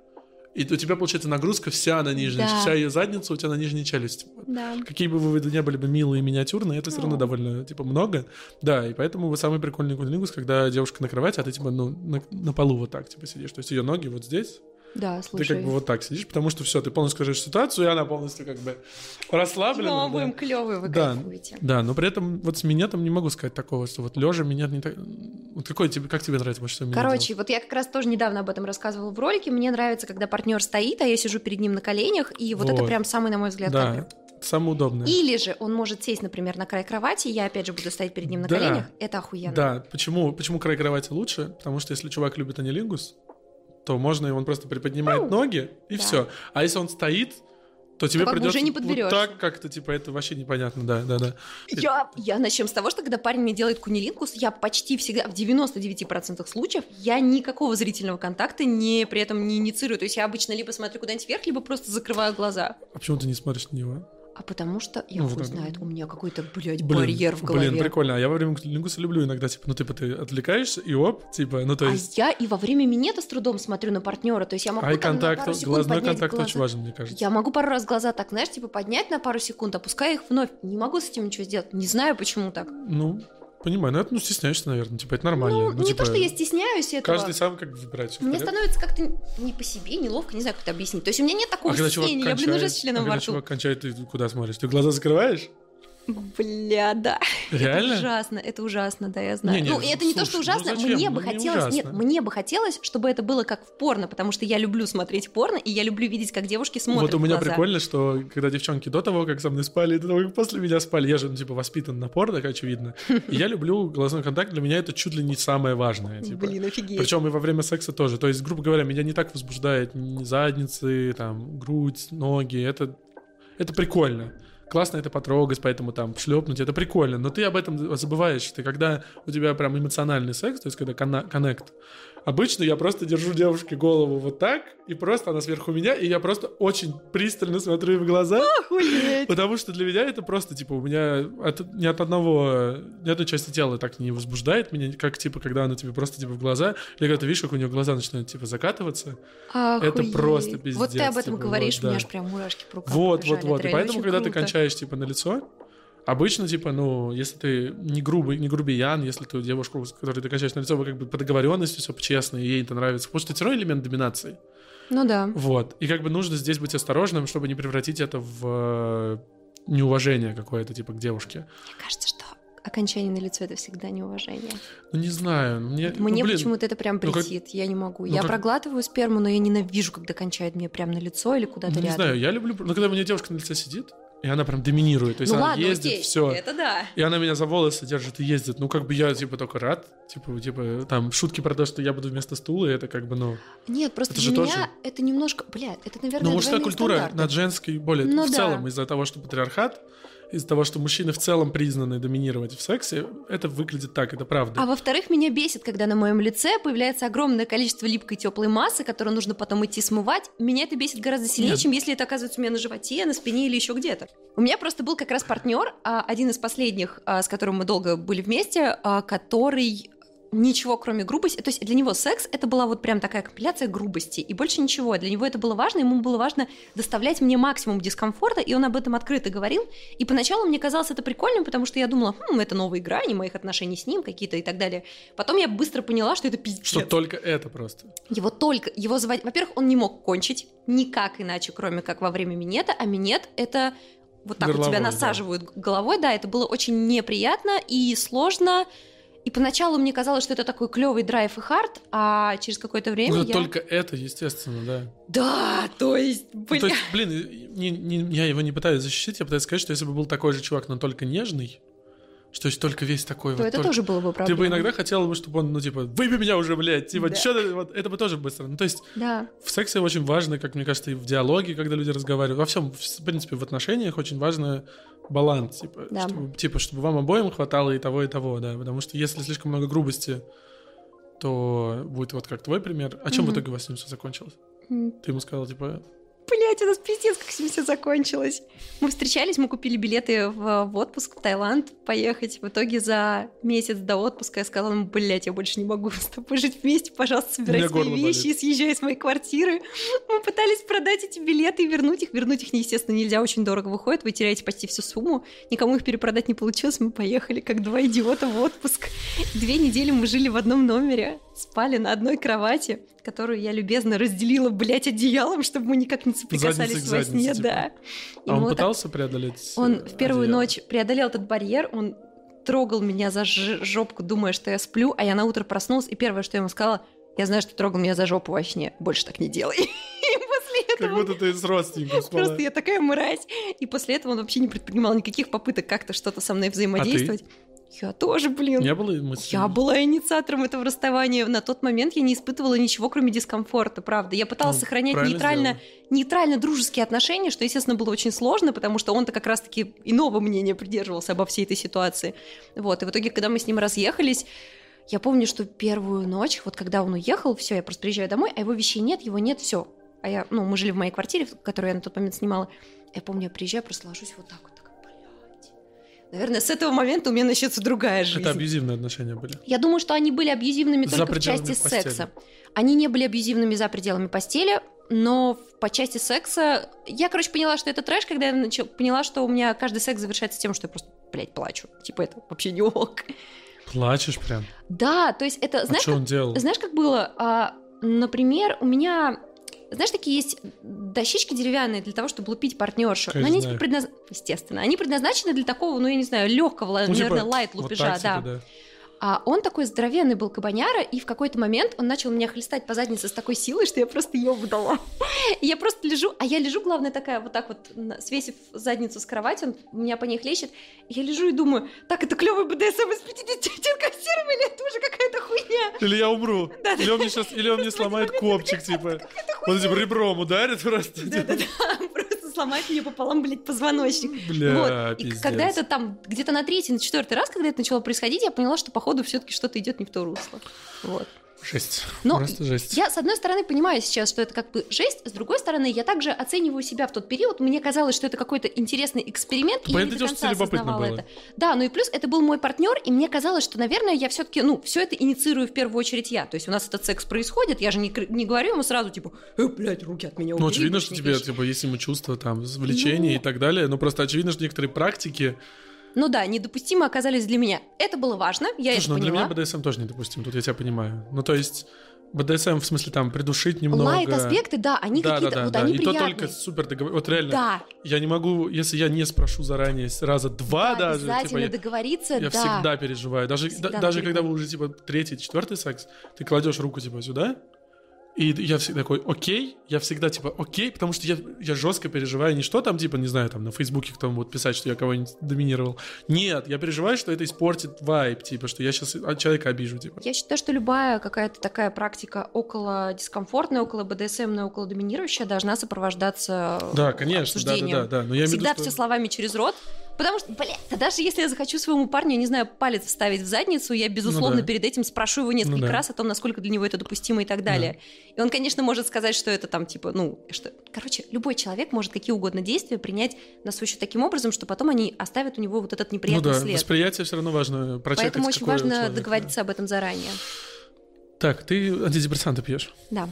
и у тебя получается нагрузка вся на нижней, Да. вся ее задница у тебя на нижней челюсти. Да. Какие бы вы не были бы милые и миниатюрные, это все равно О. довольно, типа, много. Да, и поэтому самый прикольный кунилингус, когда девушка на кровати, а ты, типа, ну, на, на полу вот так, типа, сидишь. То есть ее ноги вот здесь, Да, ты слушай. как бы вот так сидишь, потому что все, ты полностью скажешь ситуацию, и она полностью как бы Ну, расслаблена. мы будем да. клевые, вы Да. кайфуете. Да, но при этом вот с минетом не могу сказать такого, что вот лежа минет не так... Вот какой тебе, как тебе нравится больше всего Короче, делать? вот я как раз тоже недавно об этом рассказывала в ролике. Мне нравится, когда партнер стоит, а я сижу перед ним на коленях, и вот, это Вот. прям самый, на мой взгляд, Да, кайф. самое удобное. Или же он может сесть, например, на край кровати, и я опять же буду стоять перед ним на Да. коленях. Это охуенно. Да, почему, почему край кровати лучше? Потому что если чувак любит анилингус, то можно, и он просто приподнимает Ну, ноги, и да. все. А если он стоит, то тебе как бы придется уже не вот так как-то, типа, это вообще непонятно, да, да, да. Я, я начнем с того, что когда парень мне делает кунилингус, я почти всегда, в 99% случаев, я никакого зрительного контакта не, при этом не инициирую. То есть я обычно либо смотрю куда-нибудь вверх, либо просто закрываю глаза. А почему ты не смотришь на него? А потому что, я Ну, хуй это. знает, у меня какой-то, блядь, Блин, барьер в голове. Блин, прикольно. А я во время кунилингуса люблю иногда, типа, ну, типа, ты отвлекаешься, и оп, типа, ну, то а есть... я и во время минета с трудом смотрю на партнера. То есть я могу там на Ай-контакт, пару секунд глазной поднять контакт глаза. очень важен, мне кажется. Я могу пару раз глаза так, знаешь, типа поднять на пару секунд, опуская их вновь. Не могу с этим ничего сделать. Не знаю, почему так. Ну, понимаю. Ну, это, ну, стесняешься, наверное. Типа, это нормально. Ну, не типа, то, что я стесняюсь этого. Каждый сам как бы выбирает всё в Мне становится как-то не по себе, неловко, не знаю, как это объяснить. То есть у меня нет такого А стеснения, я, блин, уже с членом а во когда рту. чувак кончает, ты куда смотришь? Ты глаза закрываешь? Бля, да. Реально? Это ужасно, это ужасно, да, я знаю. Не-не, ну, это не то, что слушай, ну ужасно, зачем? мне бы Ну, не хотелось, нет, ужасно. мне бы хотелось, чтобы это было как в порно, потому что я люблю смотреть порно, и я люблю видеть, как девушки смотрят Вот у меня глаза. прикольно, что когда девчонки до того, как со мной спали, и до того, как после меня спали, я же, ну, типа, воспитан на порно, как очевидно. И я люблю глазной контакт, для меня это чуть ли не самое важное. Типа. Блин, офигеть. Причем и во время секса тоже. То есть, грубо говоря, меня не так возбуждает ни задницы, там, грудь, ноги. Это, это прикольно. Классно это потрогать, поэтому там шлепнуть, это прикольно. Но ты об этом забываешь. Ты когда у тебя прям эмоциональный секс, то есть когда коннект, обычно я просто держу девушке голову вот так, и просто она сверху меня, и я просто очень пристально смотрю ей в глаза. Охуеть. Потому что для меня это просто, типа, у меня от- ни от одного, ни одной части тела так не возбуждает меня, как, типа, когда она тебе просто, типа, в глаза, или когда ты видишь, как у нее глаза начинают, типа, закатываться. Это Охуеть. просто Вот ты пиздец, об этом типа, говоришь, вот, у меня да. аж прям мурашки по рукам Вот, побежали. вот, вот. Это И поэтому, когда ты круто. кончаешь, типа, на лицо, обычно, типа, ну, если ты не грубый, не грубиян, если ты девушку, с которой ты кончаешь на лицо, вы как бы по договоренности все честно, и ей это нравится, потому что это все равно элемент доминации. Ну да. Вот. И как бы нужно здесь быть осторожным, чтобы не превратить это в э, неуважение какое-то, типа, к девушке. Мне кажется, что окончание на лицо это всегда неуважение. Ну, не знаю. Мне, ну, Мне блин, почему-то это прям ну, как- претит, я не могу. ну, я как- проглатываю сперму, но я ненавижу, когда кончает мне прям на лицо или куда-то ну, не рядом. знаю, я люблю... Ну, когда у меня девушка на лице сидит, и она прям доминирует. То есть ну она ладно, ездит, окей, все. это да. И она меня за волосы держит и ездит. Ну, как бы я, типа, только рад. Типа, типа, там, шутки про то, что я буду вместо стула, это как бы, ну... Нет, просто Это же для тоже- меня это немножко, блядь, это, наверное, Ну, мужская культура стандарты. над женской более... Ну, в да. целом, из-за того, что патриархат, из-за того, что мужчины в целом признаны доминировать в сексе, это выглядит так, это правда. А во-вторых, меня бесит, когда на моем лице появляется огромное количество липкой теплой массы, которую нужно потом идти смывать. Меня это бесит гораздо сильнее, Нет. чем если это оказывается у меня на животе, на спине или еще где-то. У меня просто был как раз партнер, а, один из последних, а, с которым мы долго были вместе, а, который ничего кроме грубости, то есть для него секс это была вот прям такая компиляция грубости и больше ничего. Для него это было важно, ему было важно доставлять мне максимум дискомфорта, и он об этом открыто говорил. И поначалу мне казалось это прикольным, потому что я думала, хм, это новые грани моих отношений с ним какие-то и так далее. Потом я быстро поняла, что это пиздец. Что только это просто. Его только, его звать, во-первых, он не мог кончить никак иначе, кроме как во время минета, а минет это вот так вот тебя Горловой, да. насаживают головой, да, это было очень неприятно и сложно, И поначалу мне казалось, что это такой клевый драйв и хард, а через какое-то время Ну, я... только это, естественно, да. Да, то есть, Ну, блин. То есть, блин, не- не- я его не пытаюсь защитить, я пытаюсь сказать, что если бы был такой же чувак, но только нежный, что есть только весь такой то вот... это только- тоже было бы Ты проблема. бы иногда хотела бы, чтобы он, ну, типа, выбей меня уже, блядь, типа, Да. чё ты, вот, это бы тоже быстро. Ну, то есть, Да. в сексе очень важно, как мне кажется, и в диалоге, когда люди разговаривают, во всем, в принципе, в отношениях очень важно баланс, типа, Да. чтобы, типа, чтобы вам обоим хватало и того, и того, да, потому что если слишком много грубости, то будет вот как твой пример. А чем в Мгм. итоге у вас с ним все закончилось? М, Ты ему сказал, типа, Блять, у нас пиздец, как все закончилось. Мы встречались, мы купили билеты в, в отпуск в Таиланд поехать. В итоге за месяц до отпуска я сказала ему, блять, я больше не могу с тобой жить вместе, пожалуйста, собирай свои вещи болит. и съезжай с моей квартиры. Мы пытались продать эти билеты и вернуть их. Вернуть их, естественно, нельзя, очень дорого выходит, вы теряете почти всю сумму. Никому их перепродать не получилось, мы поехали как два идиота в отпуск. Две недели мы жили в одном номере, спали на одной кровати, которую я любезно разделила, блядь, одеялом, чтобы мы никак не соприкасались Задницей к во сне, заднице, типа. да. И а он вот так- пытался преодолеть Он в первую одеяло? ночь преодолел этот барьер, он трогал меня за жопку, думая, что я сплю, а я на утро проснулась, и первое, что я ему сказала, я знаю, что ты трогал меня за жопу во сне, больше так не делай. (laughs) И после Как будто ты с родственником (laughs) спала. просто я такая мразь. И после этого он вообще не предпринимал никаких попыток как-то что-то со мной взаимодействовать. Я тоже, блин. Было мысли? Я была инициатором этого расставания. На тот момент я не испытывала ничего, кроме дискомфорта, правда. Я пыталась Ну, сохранять нейтрально, нейтрально дружеские отношения, что, естественно, было очень сложно, потому что он-то как раз-таки иного мнения придерживался обо всей этой ситуации. Вот, и в итоге, когда мы с ним разъехались, я помню, что первую ночь, вот когда он уехал, все, я просто приезжаю домой, а его вещей нет, его нет, все. А я, ну, мы жили в моей квартире, в- которую я на тот момент снимала. Я помню, я приезжаю, просто ложусь вот так вот. Наверное, с этого момента у меня начнется другая жизнь. Это абьюзивные отношения были. Я думаю, что они были абьюзивными За только в части постели. секса. Они не были абьюзивными за пределами постели, но по части секса... Я, короче, поняла, что это трэш, когда я начала, поняла, что у меня каждый секс завершается тем, что я просто, блядь, плачу. Типа, это вообще не ок. Плачешь прям. Да, то есть это... А Знаешь, что как, он делал? знаешь, как было? А, например, у меня... Знаешь, такие есть дощечки деревянные для того, чтобы лупить партнершу. Конечно, Но они знаю. типа предназ- Естественно. Они предназначены для такого, ну, я не знаю, легкого, Ну, типа, наверное, лайт вот лупежа, так, да. типа, да. А он такой здоровенный был кабаняра, и в какой-то момент он начал меня хлестать по заднице с такой силой, что я просто ее выдала. (laughs) И я просто лежу, а я лежу, главное, такая вот так вот, свесив задницу с кровати, он меня по ней хлещет. Я лежу и думаю, так, это клевый БДСМ из 50 оттенков серого, или это уже какая-то хуйня? Или я умру. Да, Или он мне сейчас, или он мне сломает копчик, типа. Он типа ребром ударит (laughs) просто. Да-да-да, сломать мне пополам, блядь, позвоночник. (laughs) Бля, Вот. И пиздец. когда это там где-то на третий, на четвертый раз, когда это начало происходить, я поняла, что походу все-таки что-то идет не в то русло. Вот. Жесть. Но Просто жесть. Я, с одной стороны, понимаю сейчас, что это как бы жесть, с другой стороны, я также оцениваю себя в тот период. Мне казалось, что это какой-то интересный эксперимент, и я не до конца осознавала было. это. Да, ну и плюс это был мой партнер, и мне казалось, что, наверное, я все-таки, ну, все это инициирую в первую очередь я. То есть у нас этот секс происходит, я же не, не говорю ему сразу, типа, э, блядь, руки от меня Ну, убери, очевидно, больше что тебе, клещи». типа, есть ему чувства, там, влечение Ну. и так далее. Но просто очевидно, что некоторые практики... Ну да, недопустимо оказались для меня. Это было важно, я Слушай, это ну для поняла. меня БДСМ тоже недопустим, тут я тебя понимаю. Ну, то есть, БДСМ, в смысле, там, придушить немного... Лайт-аспекты, да, они да, какие-то, да, да, вот да. они И то приятные. только супер договор. Вот реально, Да, я не могу, если я не спрошу заранее раза два да, даже, типа, обязательно я, договориться, я да. всегда переживаю. Даже, Всегда да- даже когда вы уже, типа, третий, четвертый секс, ты кладешь руку, типа, сюда, и я всегда такой, окей, я всегда, типа, окей, потому что я, я жестко переживаю не что там, типа, не знаю, там, на Фейсбуке кто будут писать, что я кого-нибудь доминировал. Нет, я переживаю, что это испортит вайб, типа, что я сейчас человека обижу, типа. Я считаю, что любая какая-то такая практика около дискомфортная, около БДСМная, около доминирующая должна сопровождаться Да, конечно, да, да, да, да. Но я имею в виду, Всегда что- все словами через рот. Потому что, блядь, да даже если я захочу своему парню, не знаю, палец вставить в задницу, я, безусловно, Ну да. перед этим спрошу его несколько Ну да. раз о том, насколько для него это допустимо и так далее. И он, конечно, может сказать, что это там, типа, ну, что... Короче, любой человек может какие угодно действия принять на свой счет таким образом, что потом они оставят у него вот этот Ну неприятный да, след. восприятие все равно важно прочекать, Поэтому очень важно человека. договориться об этом заранее. Так, ты антидепрессанты пьешь Да.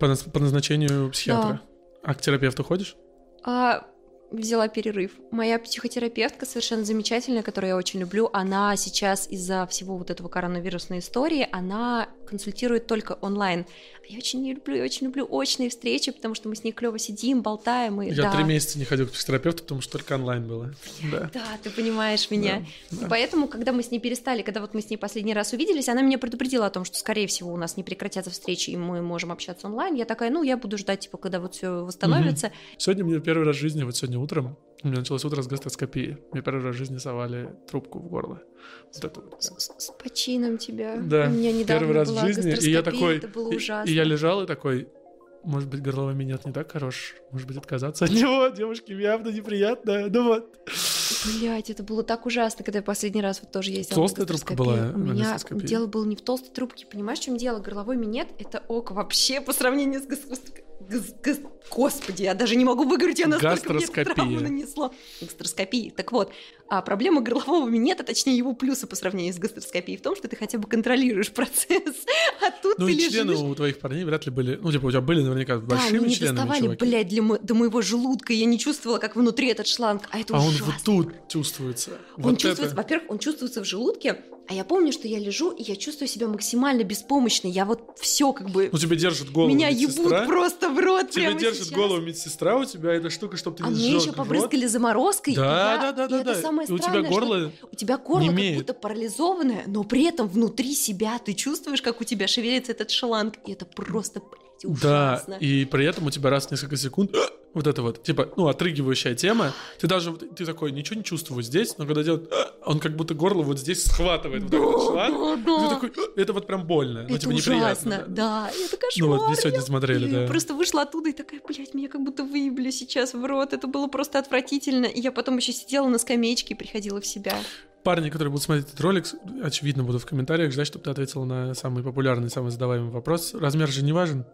по, по назначению психиатра. А к терапевту ходишь? А, взяла перерыв. Моя психотерапевтка совершенно замечательная, которую я очень люблю, она сейчас из-за всего вот этого коронавирусной истории, она консультирует только онлайн. А я очень не люблю, я очень люблю очные встречи, потому что мы с ней клево сидим, болтаем. И, Я да. три месяца не ходил к психотерапевту, потому что только онлайн было. Да. Да, ты понимаешь меня. Да, да. поэтому, когда мы с ней перестали, когда вот мы с ней последний раз увиделись, она меня предупредила о том, что, скорее всего, у нас не прекратятся встречи, и мы можем общаться онлайн. Я такая, ну, я буду ждать, типа, когда вот все восстановится. Сегодня мне первый раз в жизни, вот сегодня утром, у меня началось утро с гастроскопии. Мне первый раз в жизни совали трубку в горло. Вот это вот. С, с- с почином тебя. Да, У меня недавно первый раз была в жизни. И я такой... Это было и- ужасно. И, я лежал и такой... Может быть, горловой минет не так хорош. Может быть, отказаться от него. Девушке явно неприятно. Ну вот. Блять, это было так ужасно, когда я последний раз вот тоже ездила. Толстая трубка была У меня дело было не в толстой трубке. Понимаешь, в чем дело? Горловой минет — это ок вообще по сравнению с гастроскопией. Господи, я даже не могу выговорить, я настолько мне Гастроскопия. травму нанесло. Гастроскопии. Так вот, а проблема горлового минета, точнее его плюсы по сравнению с гастроскопией, в том, что ты хотя бы контролируешь (laughs) процесс. А тут Ну ты и члены лежишь... у твоих парней вряд ли были... Ну, типа, у тебя были наверняка Да, большими не членами, доставали, чуваки. блядь, для мо- до моего желудка. Я не чувствовала, как внутри этот шланг. А это А он ужасно. вот тут чувствуется. Он вот чувствуется, это. во-первых, он чувствуется в желудке, а я помню, что я лежу, и я чувствую себя максимально беспомощной. Я вот все как бы... Ну, тебе держит голову меня медсестра. ебут просто в рот прямо держит сейчас. голову медсестра, у тебя эта штука, чтобы ты А не мне сжёг еще рот. побрызгали заморозкой. и Да, я- да, да, и да, это да. самое И у тебя горло У тебя горло как будто парализованное, но при этом внутри себя ты чувствуешь, как у тебя шевелится этот шланг. И это просто, блядь, ужасно. Да, и при этом у тебя раз в несколько секунд вот это вот, типа, ну, отрыгивающая тема. Ты даже, ты такой, ничего не чувствую здесь, но когда делает, он как будто горло вот здесь схватывает вот этот шланг. да, да. ты такой, «А, это вот прям больно, ну, Это типа, ужасно, неприятно. да. Это кошмар. Ну вот, мы сегодня смотрели, И да. просто вышла оттуда и такая, блядь, меня как будто выебли сейчас в рот. Это было просто отвратительно. И я потом еще сидела на скамеечке и приходила в себя. Парни, которые будут смотреть этот ролик, очевидно, будут в комментариях ждать, чтобы ты ответила на самый популярный, самый задаваемый вопрос. Размер же не важен?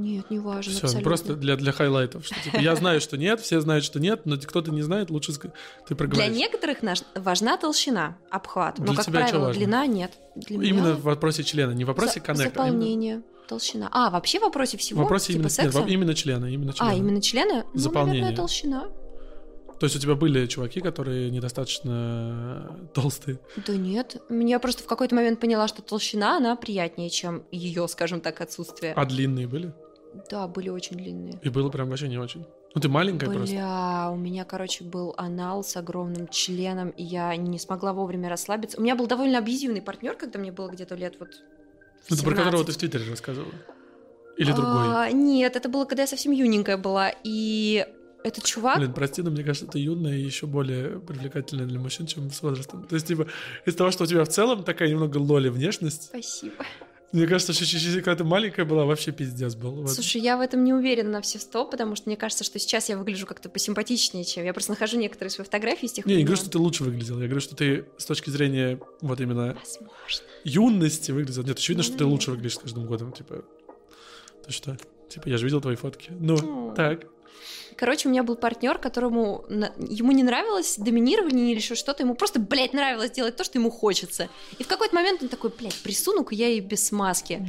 Нет, не важно, Все, абсолютно. просто для, для хайлайтов. Что, типа, я знаю, что нет, все знают, что нет, но кто-то не знает, лучше ты Для проговоришь. некоторых наш- важна толщина, обхват. Но, Для как правило, длина нет. Для меня Именно в вопросе члена, не в вопросе за- коннектора. а именно- Заполнение, толщина. А, вообще в вопросе В всего? вопросе типа именно, нет, секса? во- именно члена, именно члена. А, именно члена? Ну, Заполнение. наверное, толщина. То есть у тебя были чуваки, которые недостаточно толстые. Да нет. Я просто в какой-то момент поняла, что толщина, она приятнее, чем ее, скажем так, отсутствие. А длинные были? Да, были очень длинные. И было прям вообще не очень. Ну ты маленькая просто. Бля, у меня, короче, был анал с огромным членом, и я не смогла вовремя расслабиться. У меня был довольно абьюзивный партнер, когда мне было где-то лет вот Ну, ты про которого ты 17. в Твиттере рассказывала. Или другой. А, нет, это было, когда я совсем юненькая была, и этот чувак... Блин, прости, но мне кажется, ты юная и еще более привлекательная для мужчин, чем с возрастом. То есть, типа, из того, что у тебя в целом такая немного лоли внешность, Спасибо. Мне кажется, что когда ты маленькая была, вообще пиздец был. Слушай, я в этом не уверена на все сто, потому что мне кажется, что сейчас я выгляжу как-то посимпатичнее, чем... Я просто нахожу некоторые свои фотографии с тех Не, я не говорю, что ты лучше выглядел. Я говорю, что ты с точки зрения вот именно Возможно. юности выглядел. Нет, очевидно, Ну, что ты наверное. лучше выглядишь с каждым годом. Типа, то что? Типа, я же видел твои фотки. Ну, М. так. Короче, у меня был партнер, которому на- ему не нравилось доминирование или еще что-то, ему просто, блядь, нравилось делать то, что ему хочется. И в какой-то момент он такой, блядь, присуну-ка я ей без смазки.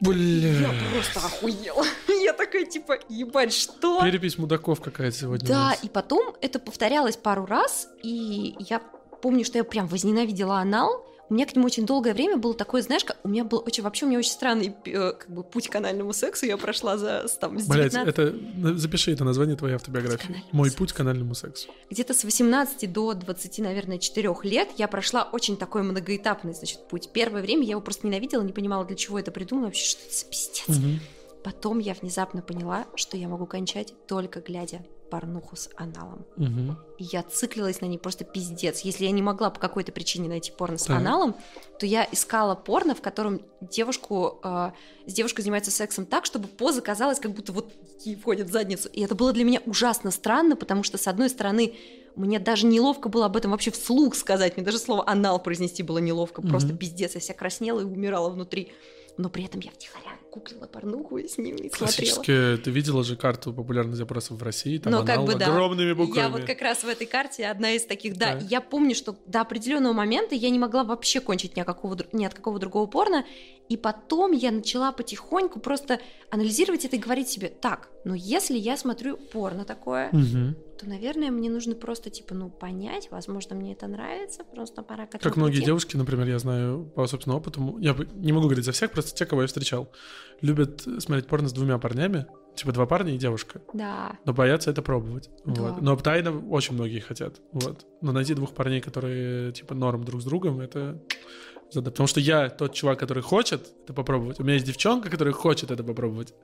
Бля. Я просто охуела. (laughs) Я такая, типа, ебать, что? Перепись мудаков какая-то сегодня. у Да, нас. и потом это повторялось пару раз, и я помню, что я прям возненавидела анал. У меня к нему очень долгое время было такое, знаешь, как, у меня был очень, вообще у меня очень странный э, как бы, путь к анальному сексу, я прошла за там, с Блять, 19 это на- запиши это название твоей автобиографии. Мой сексу. путь к канальному сексу. где-то с 18 до 20, наверное, 4 лет я прошла очень такой многоэтапный, значит, путь. Первое время я его просто ненавидела, не понимала, для чего это придумала, вообще, что это за пиздец. Мгм. Потом я внезапно поняла, что я могу кончать только глядя порнуху с аналом. Мгм. И я циклилась на ней просто пиздец. Если я не могла по какой-то причине найти порно с Так. аналом, то я искала порно, в котором девушку, э, с девушкой занимается сексом так, чтобы поза казалась, как будто вот ей входит в задницу. И это было для меня ужасно странно, потому что, с одной стороны, мне даже неловко было об этом вообще вслух сказать. Мне даже слово «анал» произнести было неловко. Просто Мгм. пиздец. Я вся краснела и умирала внутри. Но при этом я втихаря гуглила порнуху и с ними и. Классически, ты видела же карту популярных запросов в России, там Ну, она как бы да. огромными буквами. Я вот как раз в этой карте одна из таких, да. Да. Я помню, что до определенного момента я не могла вообще кончить ни, от какого, ни от какого другого порно. И потом я начала потихоньку просто анализировать это и говорить себе, так, ну если я смотрю порно такое, Мгм. то, наверное, мне нужно просто, типа, ну, понять, возможно, мне это нравится, просто пора к Как многие прийти. девушки, например, я знаю по собственному опыту, я не могу говорить за всех, просто те, кого я встречал, любят смотреть порно с двумя парнями, типа два парня и девушка, Да. но боятся это пробовать. Да. Вот. Но тайно очень многие хотят. Вот. Но найти двух парней, которые типа норм друг с другом, это задача. Потому что я тот чувак, который хочет это попробовать. У меня есть девчонка, которая хочет это попробовать.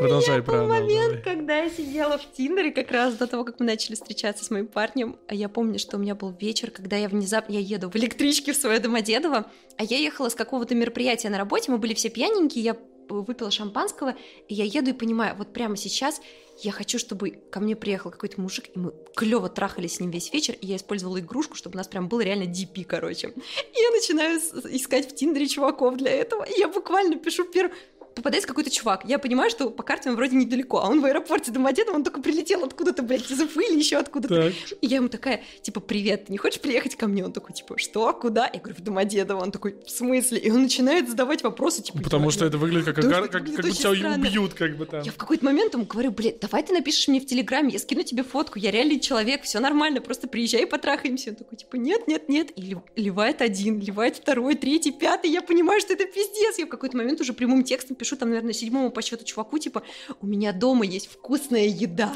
Продолжай про момент, когда я сидела в Тиндере как раз до того, как мы начали встречаться с моим парнем. А я помню, что у меня был вечер, когда я внезапно я еду в электричке в свое Домодедово, а я ехала с какого-то мероприятия на работе, мы были все пьяненькие, я выпила шампанского, и я еду и понимаю, вот прямо сейчас я хочу, чтобы ко мне приехал какой-то мужик, и мы клево трахались с ним весь вечер, и я использовала игрушку, чтобы у нас прям был реально DP, короче. И я начинаю искать в Тиндере чуваков для этого, и я буквально пишу первый попадается какой-то чувак. Я понимаю, что по карте он вроде недалеко, а он в аэропорте Домодедово, он только прилетел откуда-то, блядь, из Уфы или еще откуда-то. И я ему такая, типа, привет, ты не хочешь приехать ко мне? Он такой, типа, что, куда? Я говорю, в Домодедово. Он такой, в смысле? И он начинает задавать вопросы, типа, Потому я- что это выглядит как, агар- как, выглядит как будто тебя убьют, как бы там. Я в какой-то момент ему говорю, блядь, давай ты напишешь мне в Телеграме, я скину тебе фотку, я реальный человек, все нормально, просто приезжай и потрахаемся. Он такой, типа, нет, нет, нет. И лив- ливает один, ливает второй, третий, пятый. Я понимаю, что это пиздец. Я в какой-то момент уже прямым текстом пишу, там, наверное, седьмому по счету чуваку, типа, у меня дома есть вкусная еда,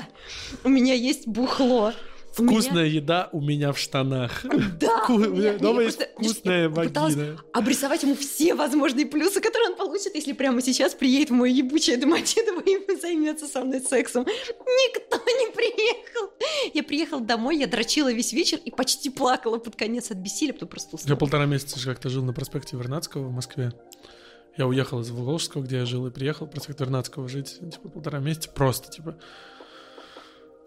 у меня есть бухло. у меня- Вкусная еда у меня в штанах. Да, Вку- меня- я Дома есть просто- вкусная я вагина. обрисовать ему все возможные плюсы, которые он получит, если прямо сейчас приедет в мой ебучее Домодедово и (laughs) займется со мной сексом. Никто не приехал. Я приехала домой, я дрочила весь вечер и почти плакала под конец от бессилия, потом просто Я уснула. полтора месяца же как-то жил на проспекте Вернадского в Москве. Я уехал из Волжского, где я жил, и приехал в проспект Вернадского жить, типа, полтора месяца просто, типа.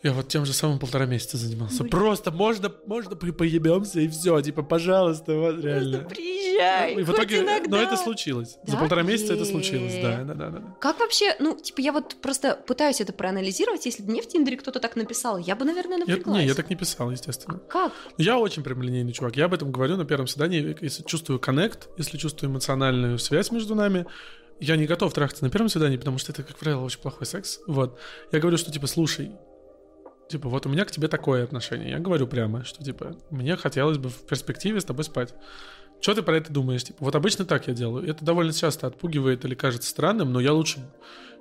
Я вот тем же самым полтора месяца занимался. Блин. Просто можно, можно при- поебемся и все, типа, пожалуйста, вот Просто реально. приезжай, И в итоге, иногда. но это случилось. За Да? полтора месяца это случилось, да, да, да, да. Как вообще, ну, типа, я вот просто пытаюсь это проанализировать, если бы мне в Тиндере кто-то так написал, я бы, наверное, Я, напряглась. не, я так не писал, А естественно. как? Я очень прямолинейный чувак. Я об этом говорю на первом свидании. Если чувствую коннект, если чувствую эмоциональную связь между нами, я не готов трахаться на первом свидании, потому что это, как правило, очень плохой секс. Вот. Я говорю, что, типа, слушай, типа, вот у меня к тебе такое отношение. Я говорю прямо, что, типа, мне хотелось бы в перспективе с тобой спать. Что ты про это думаешь? Типа, вот обычно так я делаю. Это довольно часто отпугивает или кажется странным, но я лучше...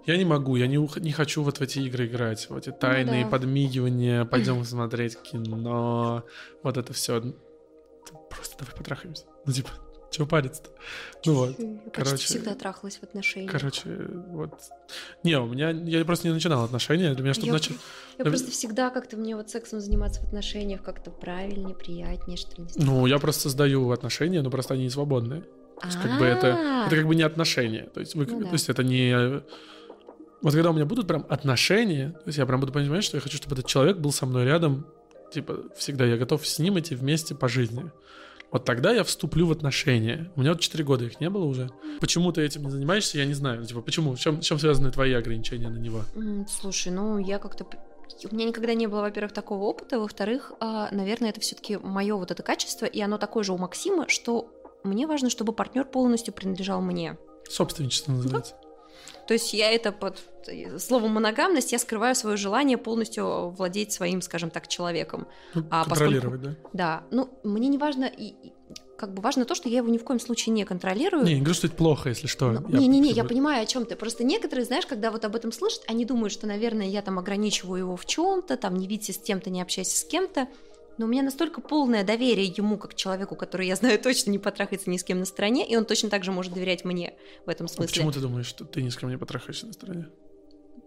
Я не могу, я не, ух- не хочу вот в эти игры играть, в эти тайные да. подмигивания, (clears throat) пойдем смотреть кино, вот это все. Просто давай потрахаемся. Ну, типа, чего париться-то? Ну вот, Я почти короче, всегда трахалась в отношениях. короче, вот. Не, у меня, я просто не начинал отношения, для меня, чтобы Я, начать... я Нав- просто всегда как-то мне вот сексом заниматься в отношениях как-то правильнее, приятнее, что ли. Ну, я просто создаю отношения, но просто они не свободные. То есть, как бы это, это как бы не отношения. То есть, вы, Ну то да. есть это не... Вот когда у меня будут прям отношения, то есть я прям буду понимать, что я хочу, чтобы этот человек был со мной рядом, типа, всегда. Я готов с ним идти вместе по жизни. Вот тогда я вступлю в отношения. У меня вот 4 года их не было уже. Почему ты этим не занимаешься, я не знаю. Типа, почему? В чем, чем связаны твои ограничения на него? Слушай, ну я как-то... У меня никогда не было, во-первых, такого опыта, во-вторых, а, наверное, это все-таки мое вот это качество, и оно такое же у Максима, что мне важно, чтобы партнер полностью принадлежал мне. Собственничество называется. То есть я это под э, словом моногамность, я скрываю свое желание полностью владеть своим, скажем так, человеком. Ну, А контролировать, да? Да, ну мне не важно, и, как бы важно то, что я его ни в коем случае не контролирую. Не, не говорю, что это плохо, если что. Ну, Я Не-не-не, я бы- понимаю, о чем ты. Просто некоторые, знаешь, когда вот об этом слышат, они думают, что, наверное, я там ограничиваю его в чем-то, там не видите с тем-то, не общайся с кем-то. Но у меня настолько полное доверие ему, как человеку, который, я знаю, (laughs) точно не потрахается ни с кем на стороне, и он точно так же может доверять мне в этом А смысле. почему ты думаешь, что ты ни с кем не потрахаешься на стороне?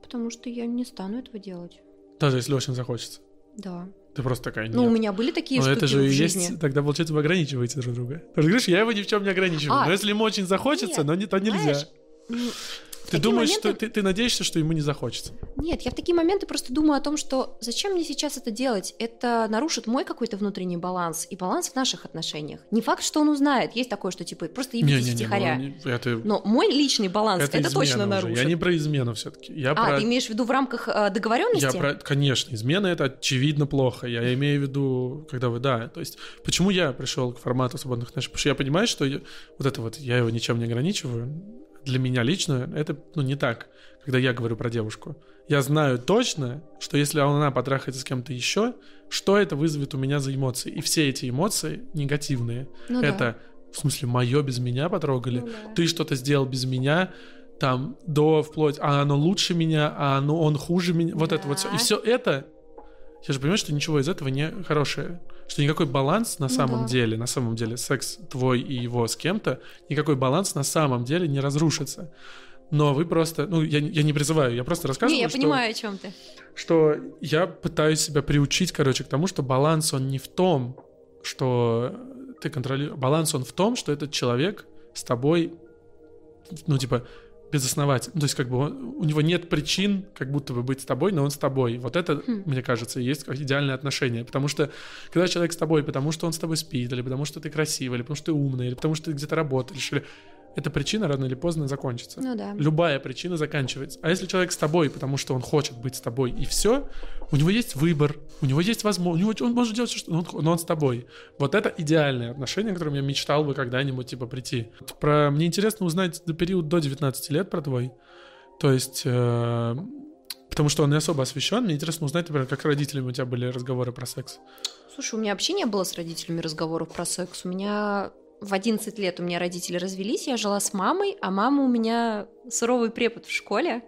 Потому что я не стану этого делать. Даже если очень захочется. Да. Ты просто такая, нет. Ну, у меня были такие Но штуки это же в жизни. есть, тогда получается вы ограничиваете друг друга. Ты же говоришь, я его ни в чем не ограничиваю. А, но если ему очень захочется, нет, но не, то нельзя. знаешь, Ты думаешь, моменты... что ты, ты надеешься, что ему не захочется? Нет, я в такие моменты просто думаю о том, что зачем мне сейчас это делать? Это нарушит мой какой-то внутренний баланс и баланс в наших отношениях. Не факт, что он узнает. Есть такое, что типа просто ебитесь не, не, втихаря. Не, не, это... Но мой личный баланс это, это точно уже. нарушит. Я не про измену все-таки. Я а, про... ты имеешь в виду в рамках э, договоренности? Я про... Конечно, измена это очевидно плохо. Я имею в виду, когда вы, да. То есть, почему я пришел к формату свободных отношений? Потому что я понимаю, что я... вот это вот, я его ничем не ограничиваю. Для меня лично это, ну, не так когда я говорю про девушку. Я знаю точно, что если она потрахается с кем-то еще, что это вызовет у меня за эмоции. И все эти эмоции негативные. Ну, это, да. в смысле, мое без меня потрогали, ну, да. ты что-то сделал без меня, там, до вплоть, а оно лучше меня, а оно, он хуже меня, вот да. это вот все. И все это, я же понимаю, что ничего из этого не хорошее. Что никакой баланс на ну, самом да. деле, на самом деле, секс твой и его с кем-то, никакой баланс на самом деле не разрушится но вы просто, ну, я, я не призываю, я просто рассказываю, Не, я что, понимаю, о чем ты. Что я пытаюсь себя приучить, короче, к тому, что баланс, он не в том, что ты контролируешь, баланс, он в том, что этот человек с тобой, ну, типа, безосновательно. Ну, то есть, как бы, он, у него нет причин, как будто бы быть с тобой, но он с тобой. Вот это, хм. мне кажется, есть идеальное отношение. Потому что, когда человек с тобой, потому что он с тобой спит, или потому что ты красивый, или потому что ты умный, или потому что ты где-то работаешь, или эта причина рано или поздно закончится. Ну да. Любая причина заканчивается. А если человек с тобой, потому что он хочет быть с тобой, и все, у него есть выбор, у него есть возможность, он может делать все, что но он, но он с тобой. Вот это идеальное отношение, к которому я мечтал бы когда-нибудь типа прийти. Про мне интересно узнать на период до 19 лет про твой. То есть э, потому что он не особо освещен. Мне интересно узнать, например, как родителями у тебя были разговоры про секс. Слушай, у меня вообще не было с родителями разговоров про секс. У меня в 11 лет у меня родители развелись, я жила с мамой, а мама у меня суровый препод в школе.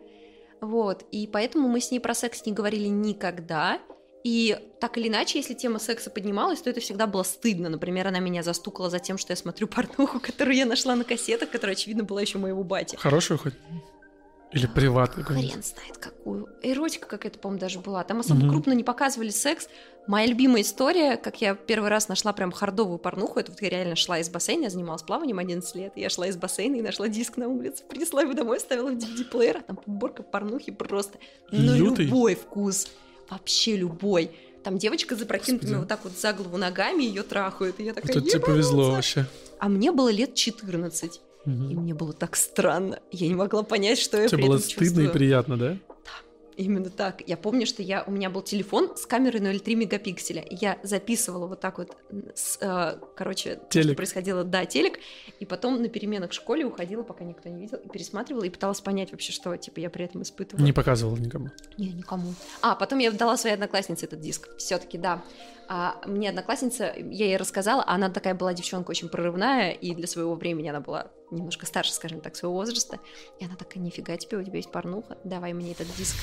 Вот, и поэтому мы с ней про секс не говорили никогда. И так или иначе, если тема секса поднималась, то это всегда было стыдно. Например, она меня застукала за тем, что я смотрю (laughs) порнуху, которую я нашла на кассетах, которая, очевидно, была еще моего бати. Хорошую хоть? Или приват Хрен знает какую. Эротика какая-то, по-моему, даже была. Там особо угу. крупно не показывали секс. Моя любимая история, как я первый раз нашла прям хардовую порнуху, это вот я реально шла из бассейна, я занималась плаванием 11 лет, я шла из бассейна и нашла диск на улице, принесла его домой, ставила в DVD-плеер, а там подборка порнухи просто. Ну, Лютый. любой вкус. Вообще любой. Там девочка запрокинутыми вот так вот за голову ногами ее трахают. И я такая, Тут тебе повезло вообще. А мне было лет 14. Угу. И мне было так странно. Я не могла понять, что я Тебе было стыдно чувствую. и приятно, да? Именно так. Я помню, что я, у меня был телефон с камерой 0,3 мегапикселя. Я записывала вот так вот, с, э, короче, телек. что происходило, да, телек, и потом на переменах в школе уходила, пока никто не видел, и пересматривала, и пыталась понять вообще, что, типа, я при этом испытывала. Не показывала никому? Не, никому. А, потом я дала своей однокласснице этот диск, все таки да. А мне одноклассница, я ей рассказала, а она такая была девчонка очень прорывная, и для своего времени она была немножко старше, скажем так, своего возраста. И она такая, нифига тебе, у тебя есть порнуха, давай мне этот диск.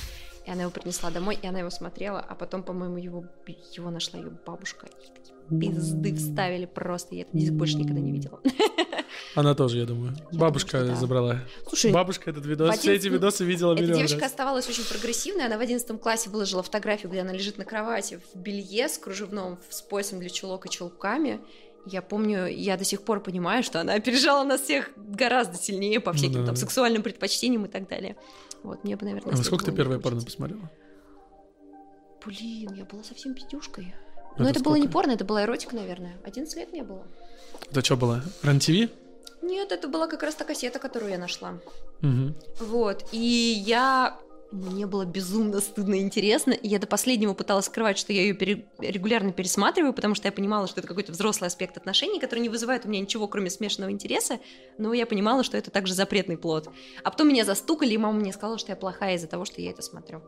И она его принесла домой, и она его смотрела, а потом, по-моему, его, его нашла ее бабушка. И такие пизды вставили просто, я этот диск больше никогда не видела. (laughs) Она тоже, я думаю. Я Бабушка думаю, да. забрала. Слушай, Бабушка этот видос, 11... все эти видосы видела Эта девочка раз. оставалась очень прогрессивной. Она в 11 классе выложила фотографию, где она лежит на кровати в белье с кружевном, с поясом для чулок и чулками. Я помню, я до сих пор понимаю, что она опережала нас всех гораздо сильнее по всяким ну, да, там да. сексуальным предпочтениям и так далее. Вот, мне бы, наверное... А сколько ты первое порно посмотрела? Блин, я была совсем пятюшкой. Но это, это было не порно, это была эротика, наверное. 11 лет мне было. Это что было? Ран-ТВ? Нет, это была как раз та кассета, которую я нашла. Угу. Вот. И я мне было безумно стыдно и интересно, и я до последнего пыталась скрывать, что я ее пере... регулярно пересматриваю, потому что я понимала, что это какой-то взрослый аспект отношений, который не вызывает у меня ничего, кроме смешанного интереса, но я понимала, что это также запретный плод. А потом меня застукали, и мама мне сказала, что я плохая из-за того, что я это смотрю.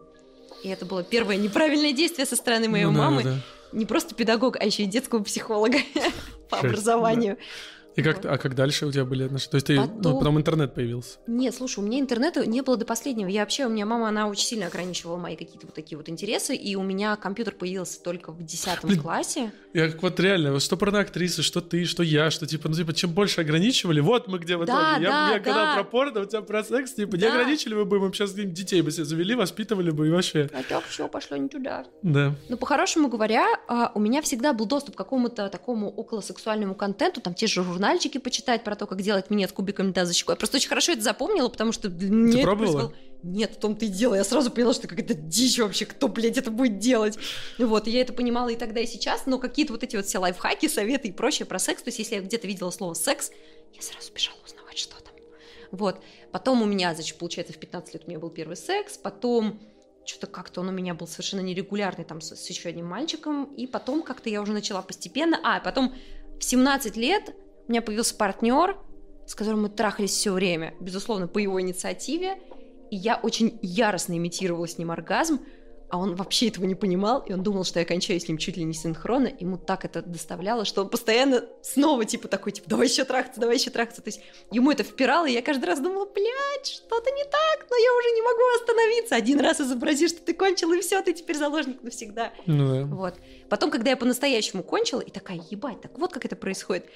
И это было первое неправильное действие со стороны моей ну, мамы. Да, да. Не просто педагог, а еще и детского психолога (laughs) по образованию. И как, а как дальше у тебя были отношения? То есть ты, ну, потом... ну, потом интернет появился? Нет, слушай, у меня интернета не было до последнего. Я вообще, у меня мама, она очень сильно ограничивала мои какие-то вот такие вот интересы, и у меня компьютер появился только в 10 классе. Я как вот реально, вот что порноактрисы, что ты, что я, что типа, ну типа, чем больше ограничивали, вот мы где в итоге. Да, я, да, я да. когда про порно, у тебя про секс, типа, да. не ограничили бы, мы бы сейчас детей бы себе завели, воспитывали бы и вообще. А так все пошло не туда. Да. Ну, по-хорошему говоря, а, у меня всегда был доступ к какому-то такому околосексуальному контенту, там те же журнальчики почитать про то, как делать минет кубиками льда за щекой. Я просто очень хорошо это запомнила, потому что меня Ты пробовала? происходило- Нет, в том-то и дело. Я сразу поняла, что какая-то дичь вообще, кто, блядь, это будет делать. Вот, и я это понимала и тогда, и сейчас, но какие-то вот эти вот все лайфхаки, советы и прочее про секс, то есть если я где-то видела слово «секс», я сразу бежала узнавать, что там. Вот. Потом у меня, значит, получается, в 15 лет у меня был первый секс, потом что-то как-то он у меня был совершенно нерегулярный там с, с еще одним мальчиком, и потом как-то я уже начала постепенно, а, потом в 17 лет у меня появился партнер, с которым мы трахались все время, безусловно, по его инициативе, и я очень яростно имитировала с ним оргазм, а он вообще этого не понимал, и он думал, что я кончаю с ним чуть ли не синхронно, ему так это доставляло, что он постоянно снова типа такой, типа, давай еще трахаться, давай еще трахаться, то есть ему это впирало, и я каждый раз думала, блядь, что-то не так, но я уже не могу остановиться, один раз изобрази, что ты кончил, и все, ты теперь заложник навсегда. Ну да. Вот. Потом, когда я по-настоящему кончила, и такая, ебать, так вот как это происходит,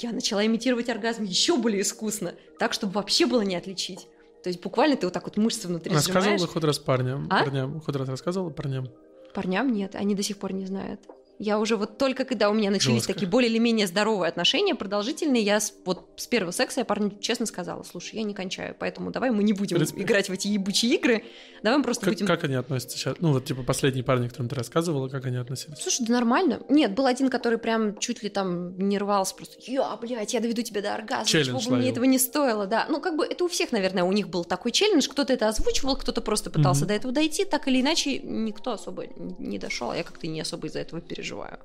я начала имитировать оргазм еще более искусно, так, чтобы вообще было не отличить. То есть буквально ты вот так вот мышцы внутри Рассказывала сжимаешь. хоть раз парням? А? Парням. Хоть раз рассказывала парням? Парням нет, они до сих пор не знают. Я уже вот только когда у меня начались Жестко. такие более или менее здоровые отношения, продолжительные, я с- вот с первого секса я парню честно сказала, слушай, я не кончаю, поэтому давай мы не будем принципе. играть в эти ебучие игры, давай мы просто Как, будем... как они относятся сейчас? Ну, вот, типа, последние парни, которым ты рассказывала, как они относились? Слушай, да нормально. Нет, был один, который прям чуть ли там не рвался просто. Я, блядь, я доведу тебя до оргазма. Челлендж Чего бы мне ловил. этого не стоило, да. Ну, как бы это у всех, наверное, у них был такой челлендж. Кто-то это озвучивал, кто-то просто пытался Мгм. до этого дойти. Так или иначе, никто особо не дошел. а Я как-то не особо из-за этого переживаю.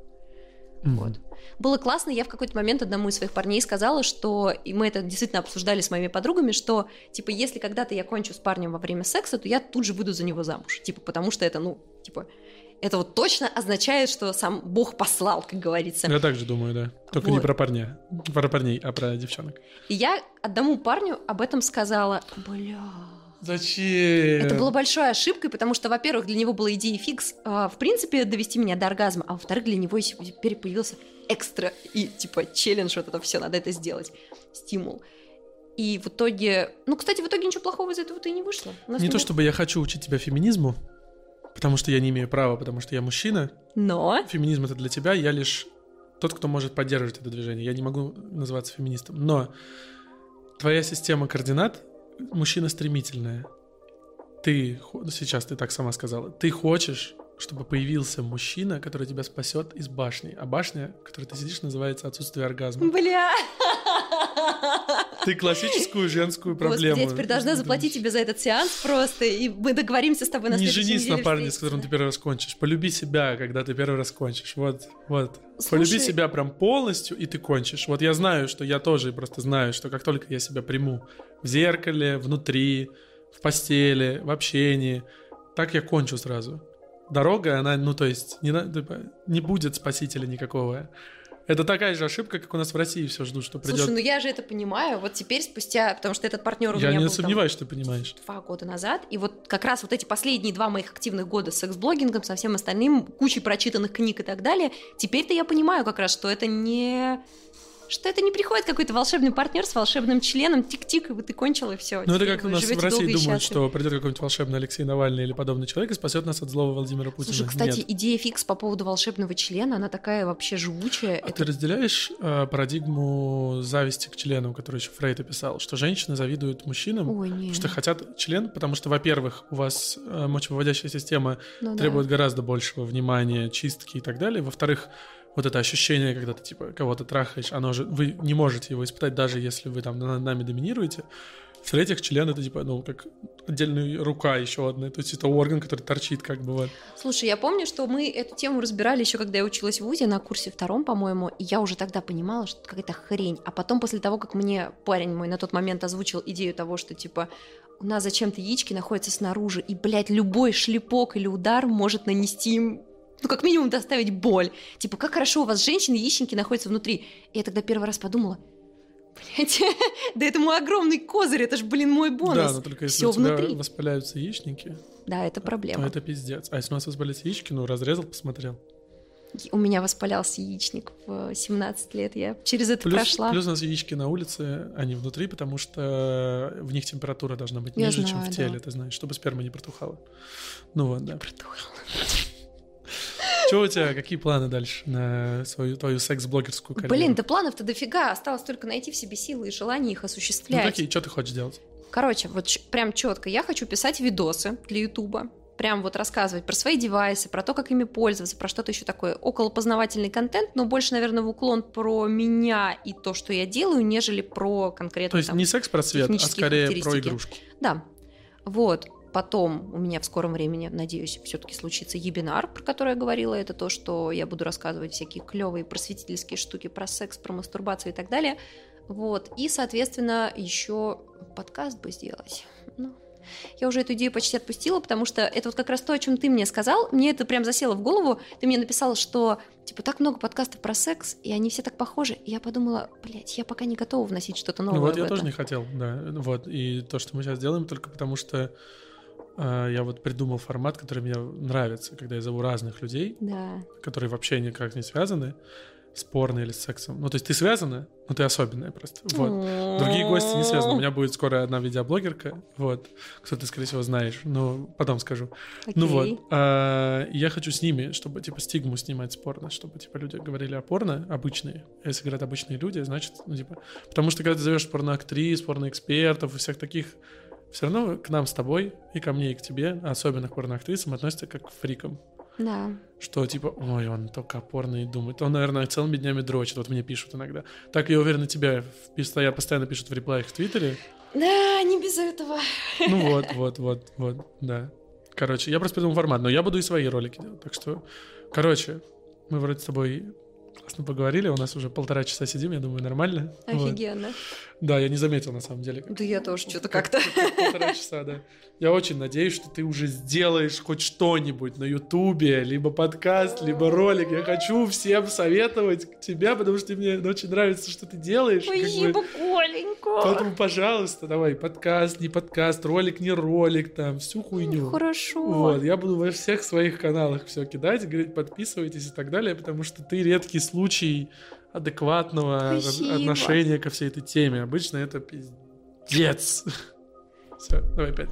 Мгм. Вот. Было классно, я в какой-то момент одному из своих парней сказала, что, и мы это действительно обсуждали с моими подругами, что, типа, если когда-то я кончу с парнем во время секса, то я тут же выйду за него замуж, типа, потому что это, ну, типа, это вот точно означает, что сам Бог послал, как говорится. Я так же думаю, да. Только не Вот. про парня. Про парней, а про девчонок. И я одному парню об этом сказала, бля... Зачем? Это было большой ошибкой, потому что, во-первых, для него была идея фикс, а, в принципе, довести меня до оргазма, а во-вторых, для него теперь появился экстра и, типа, челлендж, вот это все, надо это сделать, стимул. И в итоге... Ну, кстати, в итоге ничего плохого из этого-то и не вышло. Не то было- чтобы я хочу учить тебя феминизму, потому что я не имею права, потому что я мужчина. Но... Феминизм это для тебя, я лишь тот, кто может поддерживать это движение. Я не могу называться феминистом. Но твоя система координат мужчина стремительная. Ты сейчас ты так сама сказала. Ты хочешь, чтобы появился мужчина, который тебя спасет из башни. А башня, в которой ты сидишь, называется отсутствие оргазма. Бля! Ты классическую женскую Господи, проблему. я теперь должна заплатить тебе за этот сеанс просто, и мы договоримся с тобой на Не женись на парне, с которым ты первый раз кончишь. Полюби себя, когда ты первый раз кончишь. Вот, вот. Слушай- Полюби себя прям полностью, и ты кончишь. Вот я знаю, что я тоже просто знаю, что как только я себя приму в зеркале, внутри, в постели, в общении, так я кончу сразу. Дорога, она, ну то есть, не, типа, не будет спасителя никакого. Это такая же ошибка, как у нас в России все ждут, что придет. Слушай, ну я же это понимаю. Вот теперь спустя, потому что этот партнер у я меня не был там сомневаюсь, что ты понимаешь. два года назад, и вот как раз вот эти последние два моих активных года с секс-блогингом, со всем остальным, кучей прочитанных книг и так далее, теперь-то я понимаю как раз, что это не... Что это не приходит какой-то волшебный партнер с волшебным членом, тик-тик, и вот ты кончил, и все. Ну, это как у нас в России думают, что придет какой-нибудь волшебный Алексей Навальный или подобный человек и спасет нас от злого Владимира Путина. Слушай, кстати, Нет. идея фикс по поводу волшебного члена, она такая вообще живучая. А Это ты разделяешь э, парадигму зависти к члену, которую еще Фрейд описал, что женщины завидуют мужчинам, Ой, что хотят член, потому что, во-первых, у вас э, мочевыводящая система Ну да. требует гораздо большего внимания, чистки и так далее. Во-вторых, вот это ощущение, когда ты типа кого-то трахаешь, оно же вы не можете его испытать, даже если вы там над нами доминируете. В-третьих, член это типа, ну, как отдельная рука еще одна. То есть это орган, который торчит, как бы вот. Слушай, я помню, что мы эту тему разбирали еще, когда я училась в ВУЗе на курсе втором, по-моему, и я уже тогда понимала, что какая-то хрень. А потом, после того, как мне парень мой на тот момент озвучил идею того, что, типа, у нас зачем-то яички находятся снаружи, и, блядь, любой шлепок или удар может нанести им ну, как минимум, доставить боль. Типа, как хорошо у вас женщины, яичники находятся внутри. И я тогда первый раз подумала, блядь, (laughs) да это мой огромный козырь, это ж, блин, мой бонус. Да, но только если Всё у тебя внутри. воспаляются яичники, Да, это то проблема. это пиздец. А если у нас воспалятся яички, ну, разрезал, посмотрел. У меня воспалялся яичник в 17 лет. Я через это Плюс, прошла. плюс у нас яички на улице, не внутри, потому что в них температура должна быть Я ниже, чем знаю, в теле, ты знаешь, чтобы сперма не протухала. Ну вот, да. Протухла. Что у тебя, какие планы дальше на свою твою секс-блогерскую карьеру? Блин, да планов-то дофига. Осталось только найти в себе силы и желание их Ну осуществлять. какие, что ты хочешь делать? Короче, вот прям четко. Я хочу писать видосы для Ютуба. Прям вот рассказывать про свои девайсы, про то, как ими пользоваться, про что-то еще такое. Около познавательный контент, но больше, наверное, в уклон про меня и то, что я делаю, нежели про конкретно То есть там, не секс-просвет, а скорее про игрушку. Да. Вот. Потом у меня в скором времени, надеюсь, все-таки случится ебинар, про который я говорила. Это то, что я буду рассказывать всякие клевые просветительские штуки про секс, про мастурбацию и так далее. Вот. И, соответственно, еще подкаст бы сделать. Ну, я уже эту идею почти отпустила, потому что это вот как раз то, о чем ты мне сказал. Мне это прям засело в голову. Ты мне написал, что типа так много подкастов про секс, и они все так похожи. И я подумала, блядь, я пока не готова вносить что-то новое. Ну вот я это. тоже не хотел, да. Вот. И то, что мы сейчас делаем, только потому что я вот придумал формат, который мне нравится, когда я зову разных людей, Да. которые вообще никак не связаны, спорно или с сексом. Ну, то есть ты связана, но ты особенная просто. Вот. Другие гости не связаны. У меня будет скоро одна видеоблогерка, вот, кто ты, скорее всего, знаешь, но потом скажу. Ну Окей. вот, а, я хочу с ними, чтобы, типа, стигму снимать спорно, чтобы, типа, люди говорили о порно обычные. А Если говорят обычные люди, значит, ну, типа... Потому что, когда ты зовешь порноактрис, порноэкспертов и всех таких, все равно к нам с тобой и ко мне, и к тебе, особенно к порноактрисам, относятся как к фрикам. Да. Что, типа, ой, он только о порно и думает. Он, наверное, целыми днями дрочит. Вот мне пишут иногда. Так, я уверен, тебя постоянно, постоянно пишут в реплаях в Твиттере. Да, не без этого. Ну вот, (laughs) вот, вот, вот, да. Короче, я просто придумал формат, но я буду и свои ролики делать. Так что, короче, мы вроде с тобой классно поговорили, у нас уже полтора часа сидим, я думаю, нормально. Вот. Офигенно. Да, я не заметил на самом деле. Да я тоже что-то как- как-то. как Полтора часа, да. Я очень надеюсь, что ты уже сделаешь хоть что-нибудь на Ютубе, либо подкаст, либо ролик. Я хочу всем советовать тебя, потому что мне очень нравится, что ты делаешь. как бы. Спасибо, Коленька. Поэтому, пожалуйста, давай, подкаст, не подкаст, ролик, не ролик, там, всю хуйню. Хорошо. Вот, я буду во всех своих каналах все кидать, говорить, подписывайтесь и так далее, потому что ты редкий случай адекватного Спасибо. отношения ко всей этой теме. Обычно это пиздец. (laughs) Все, давай опять.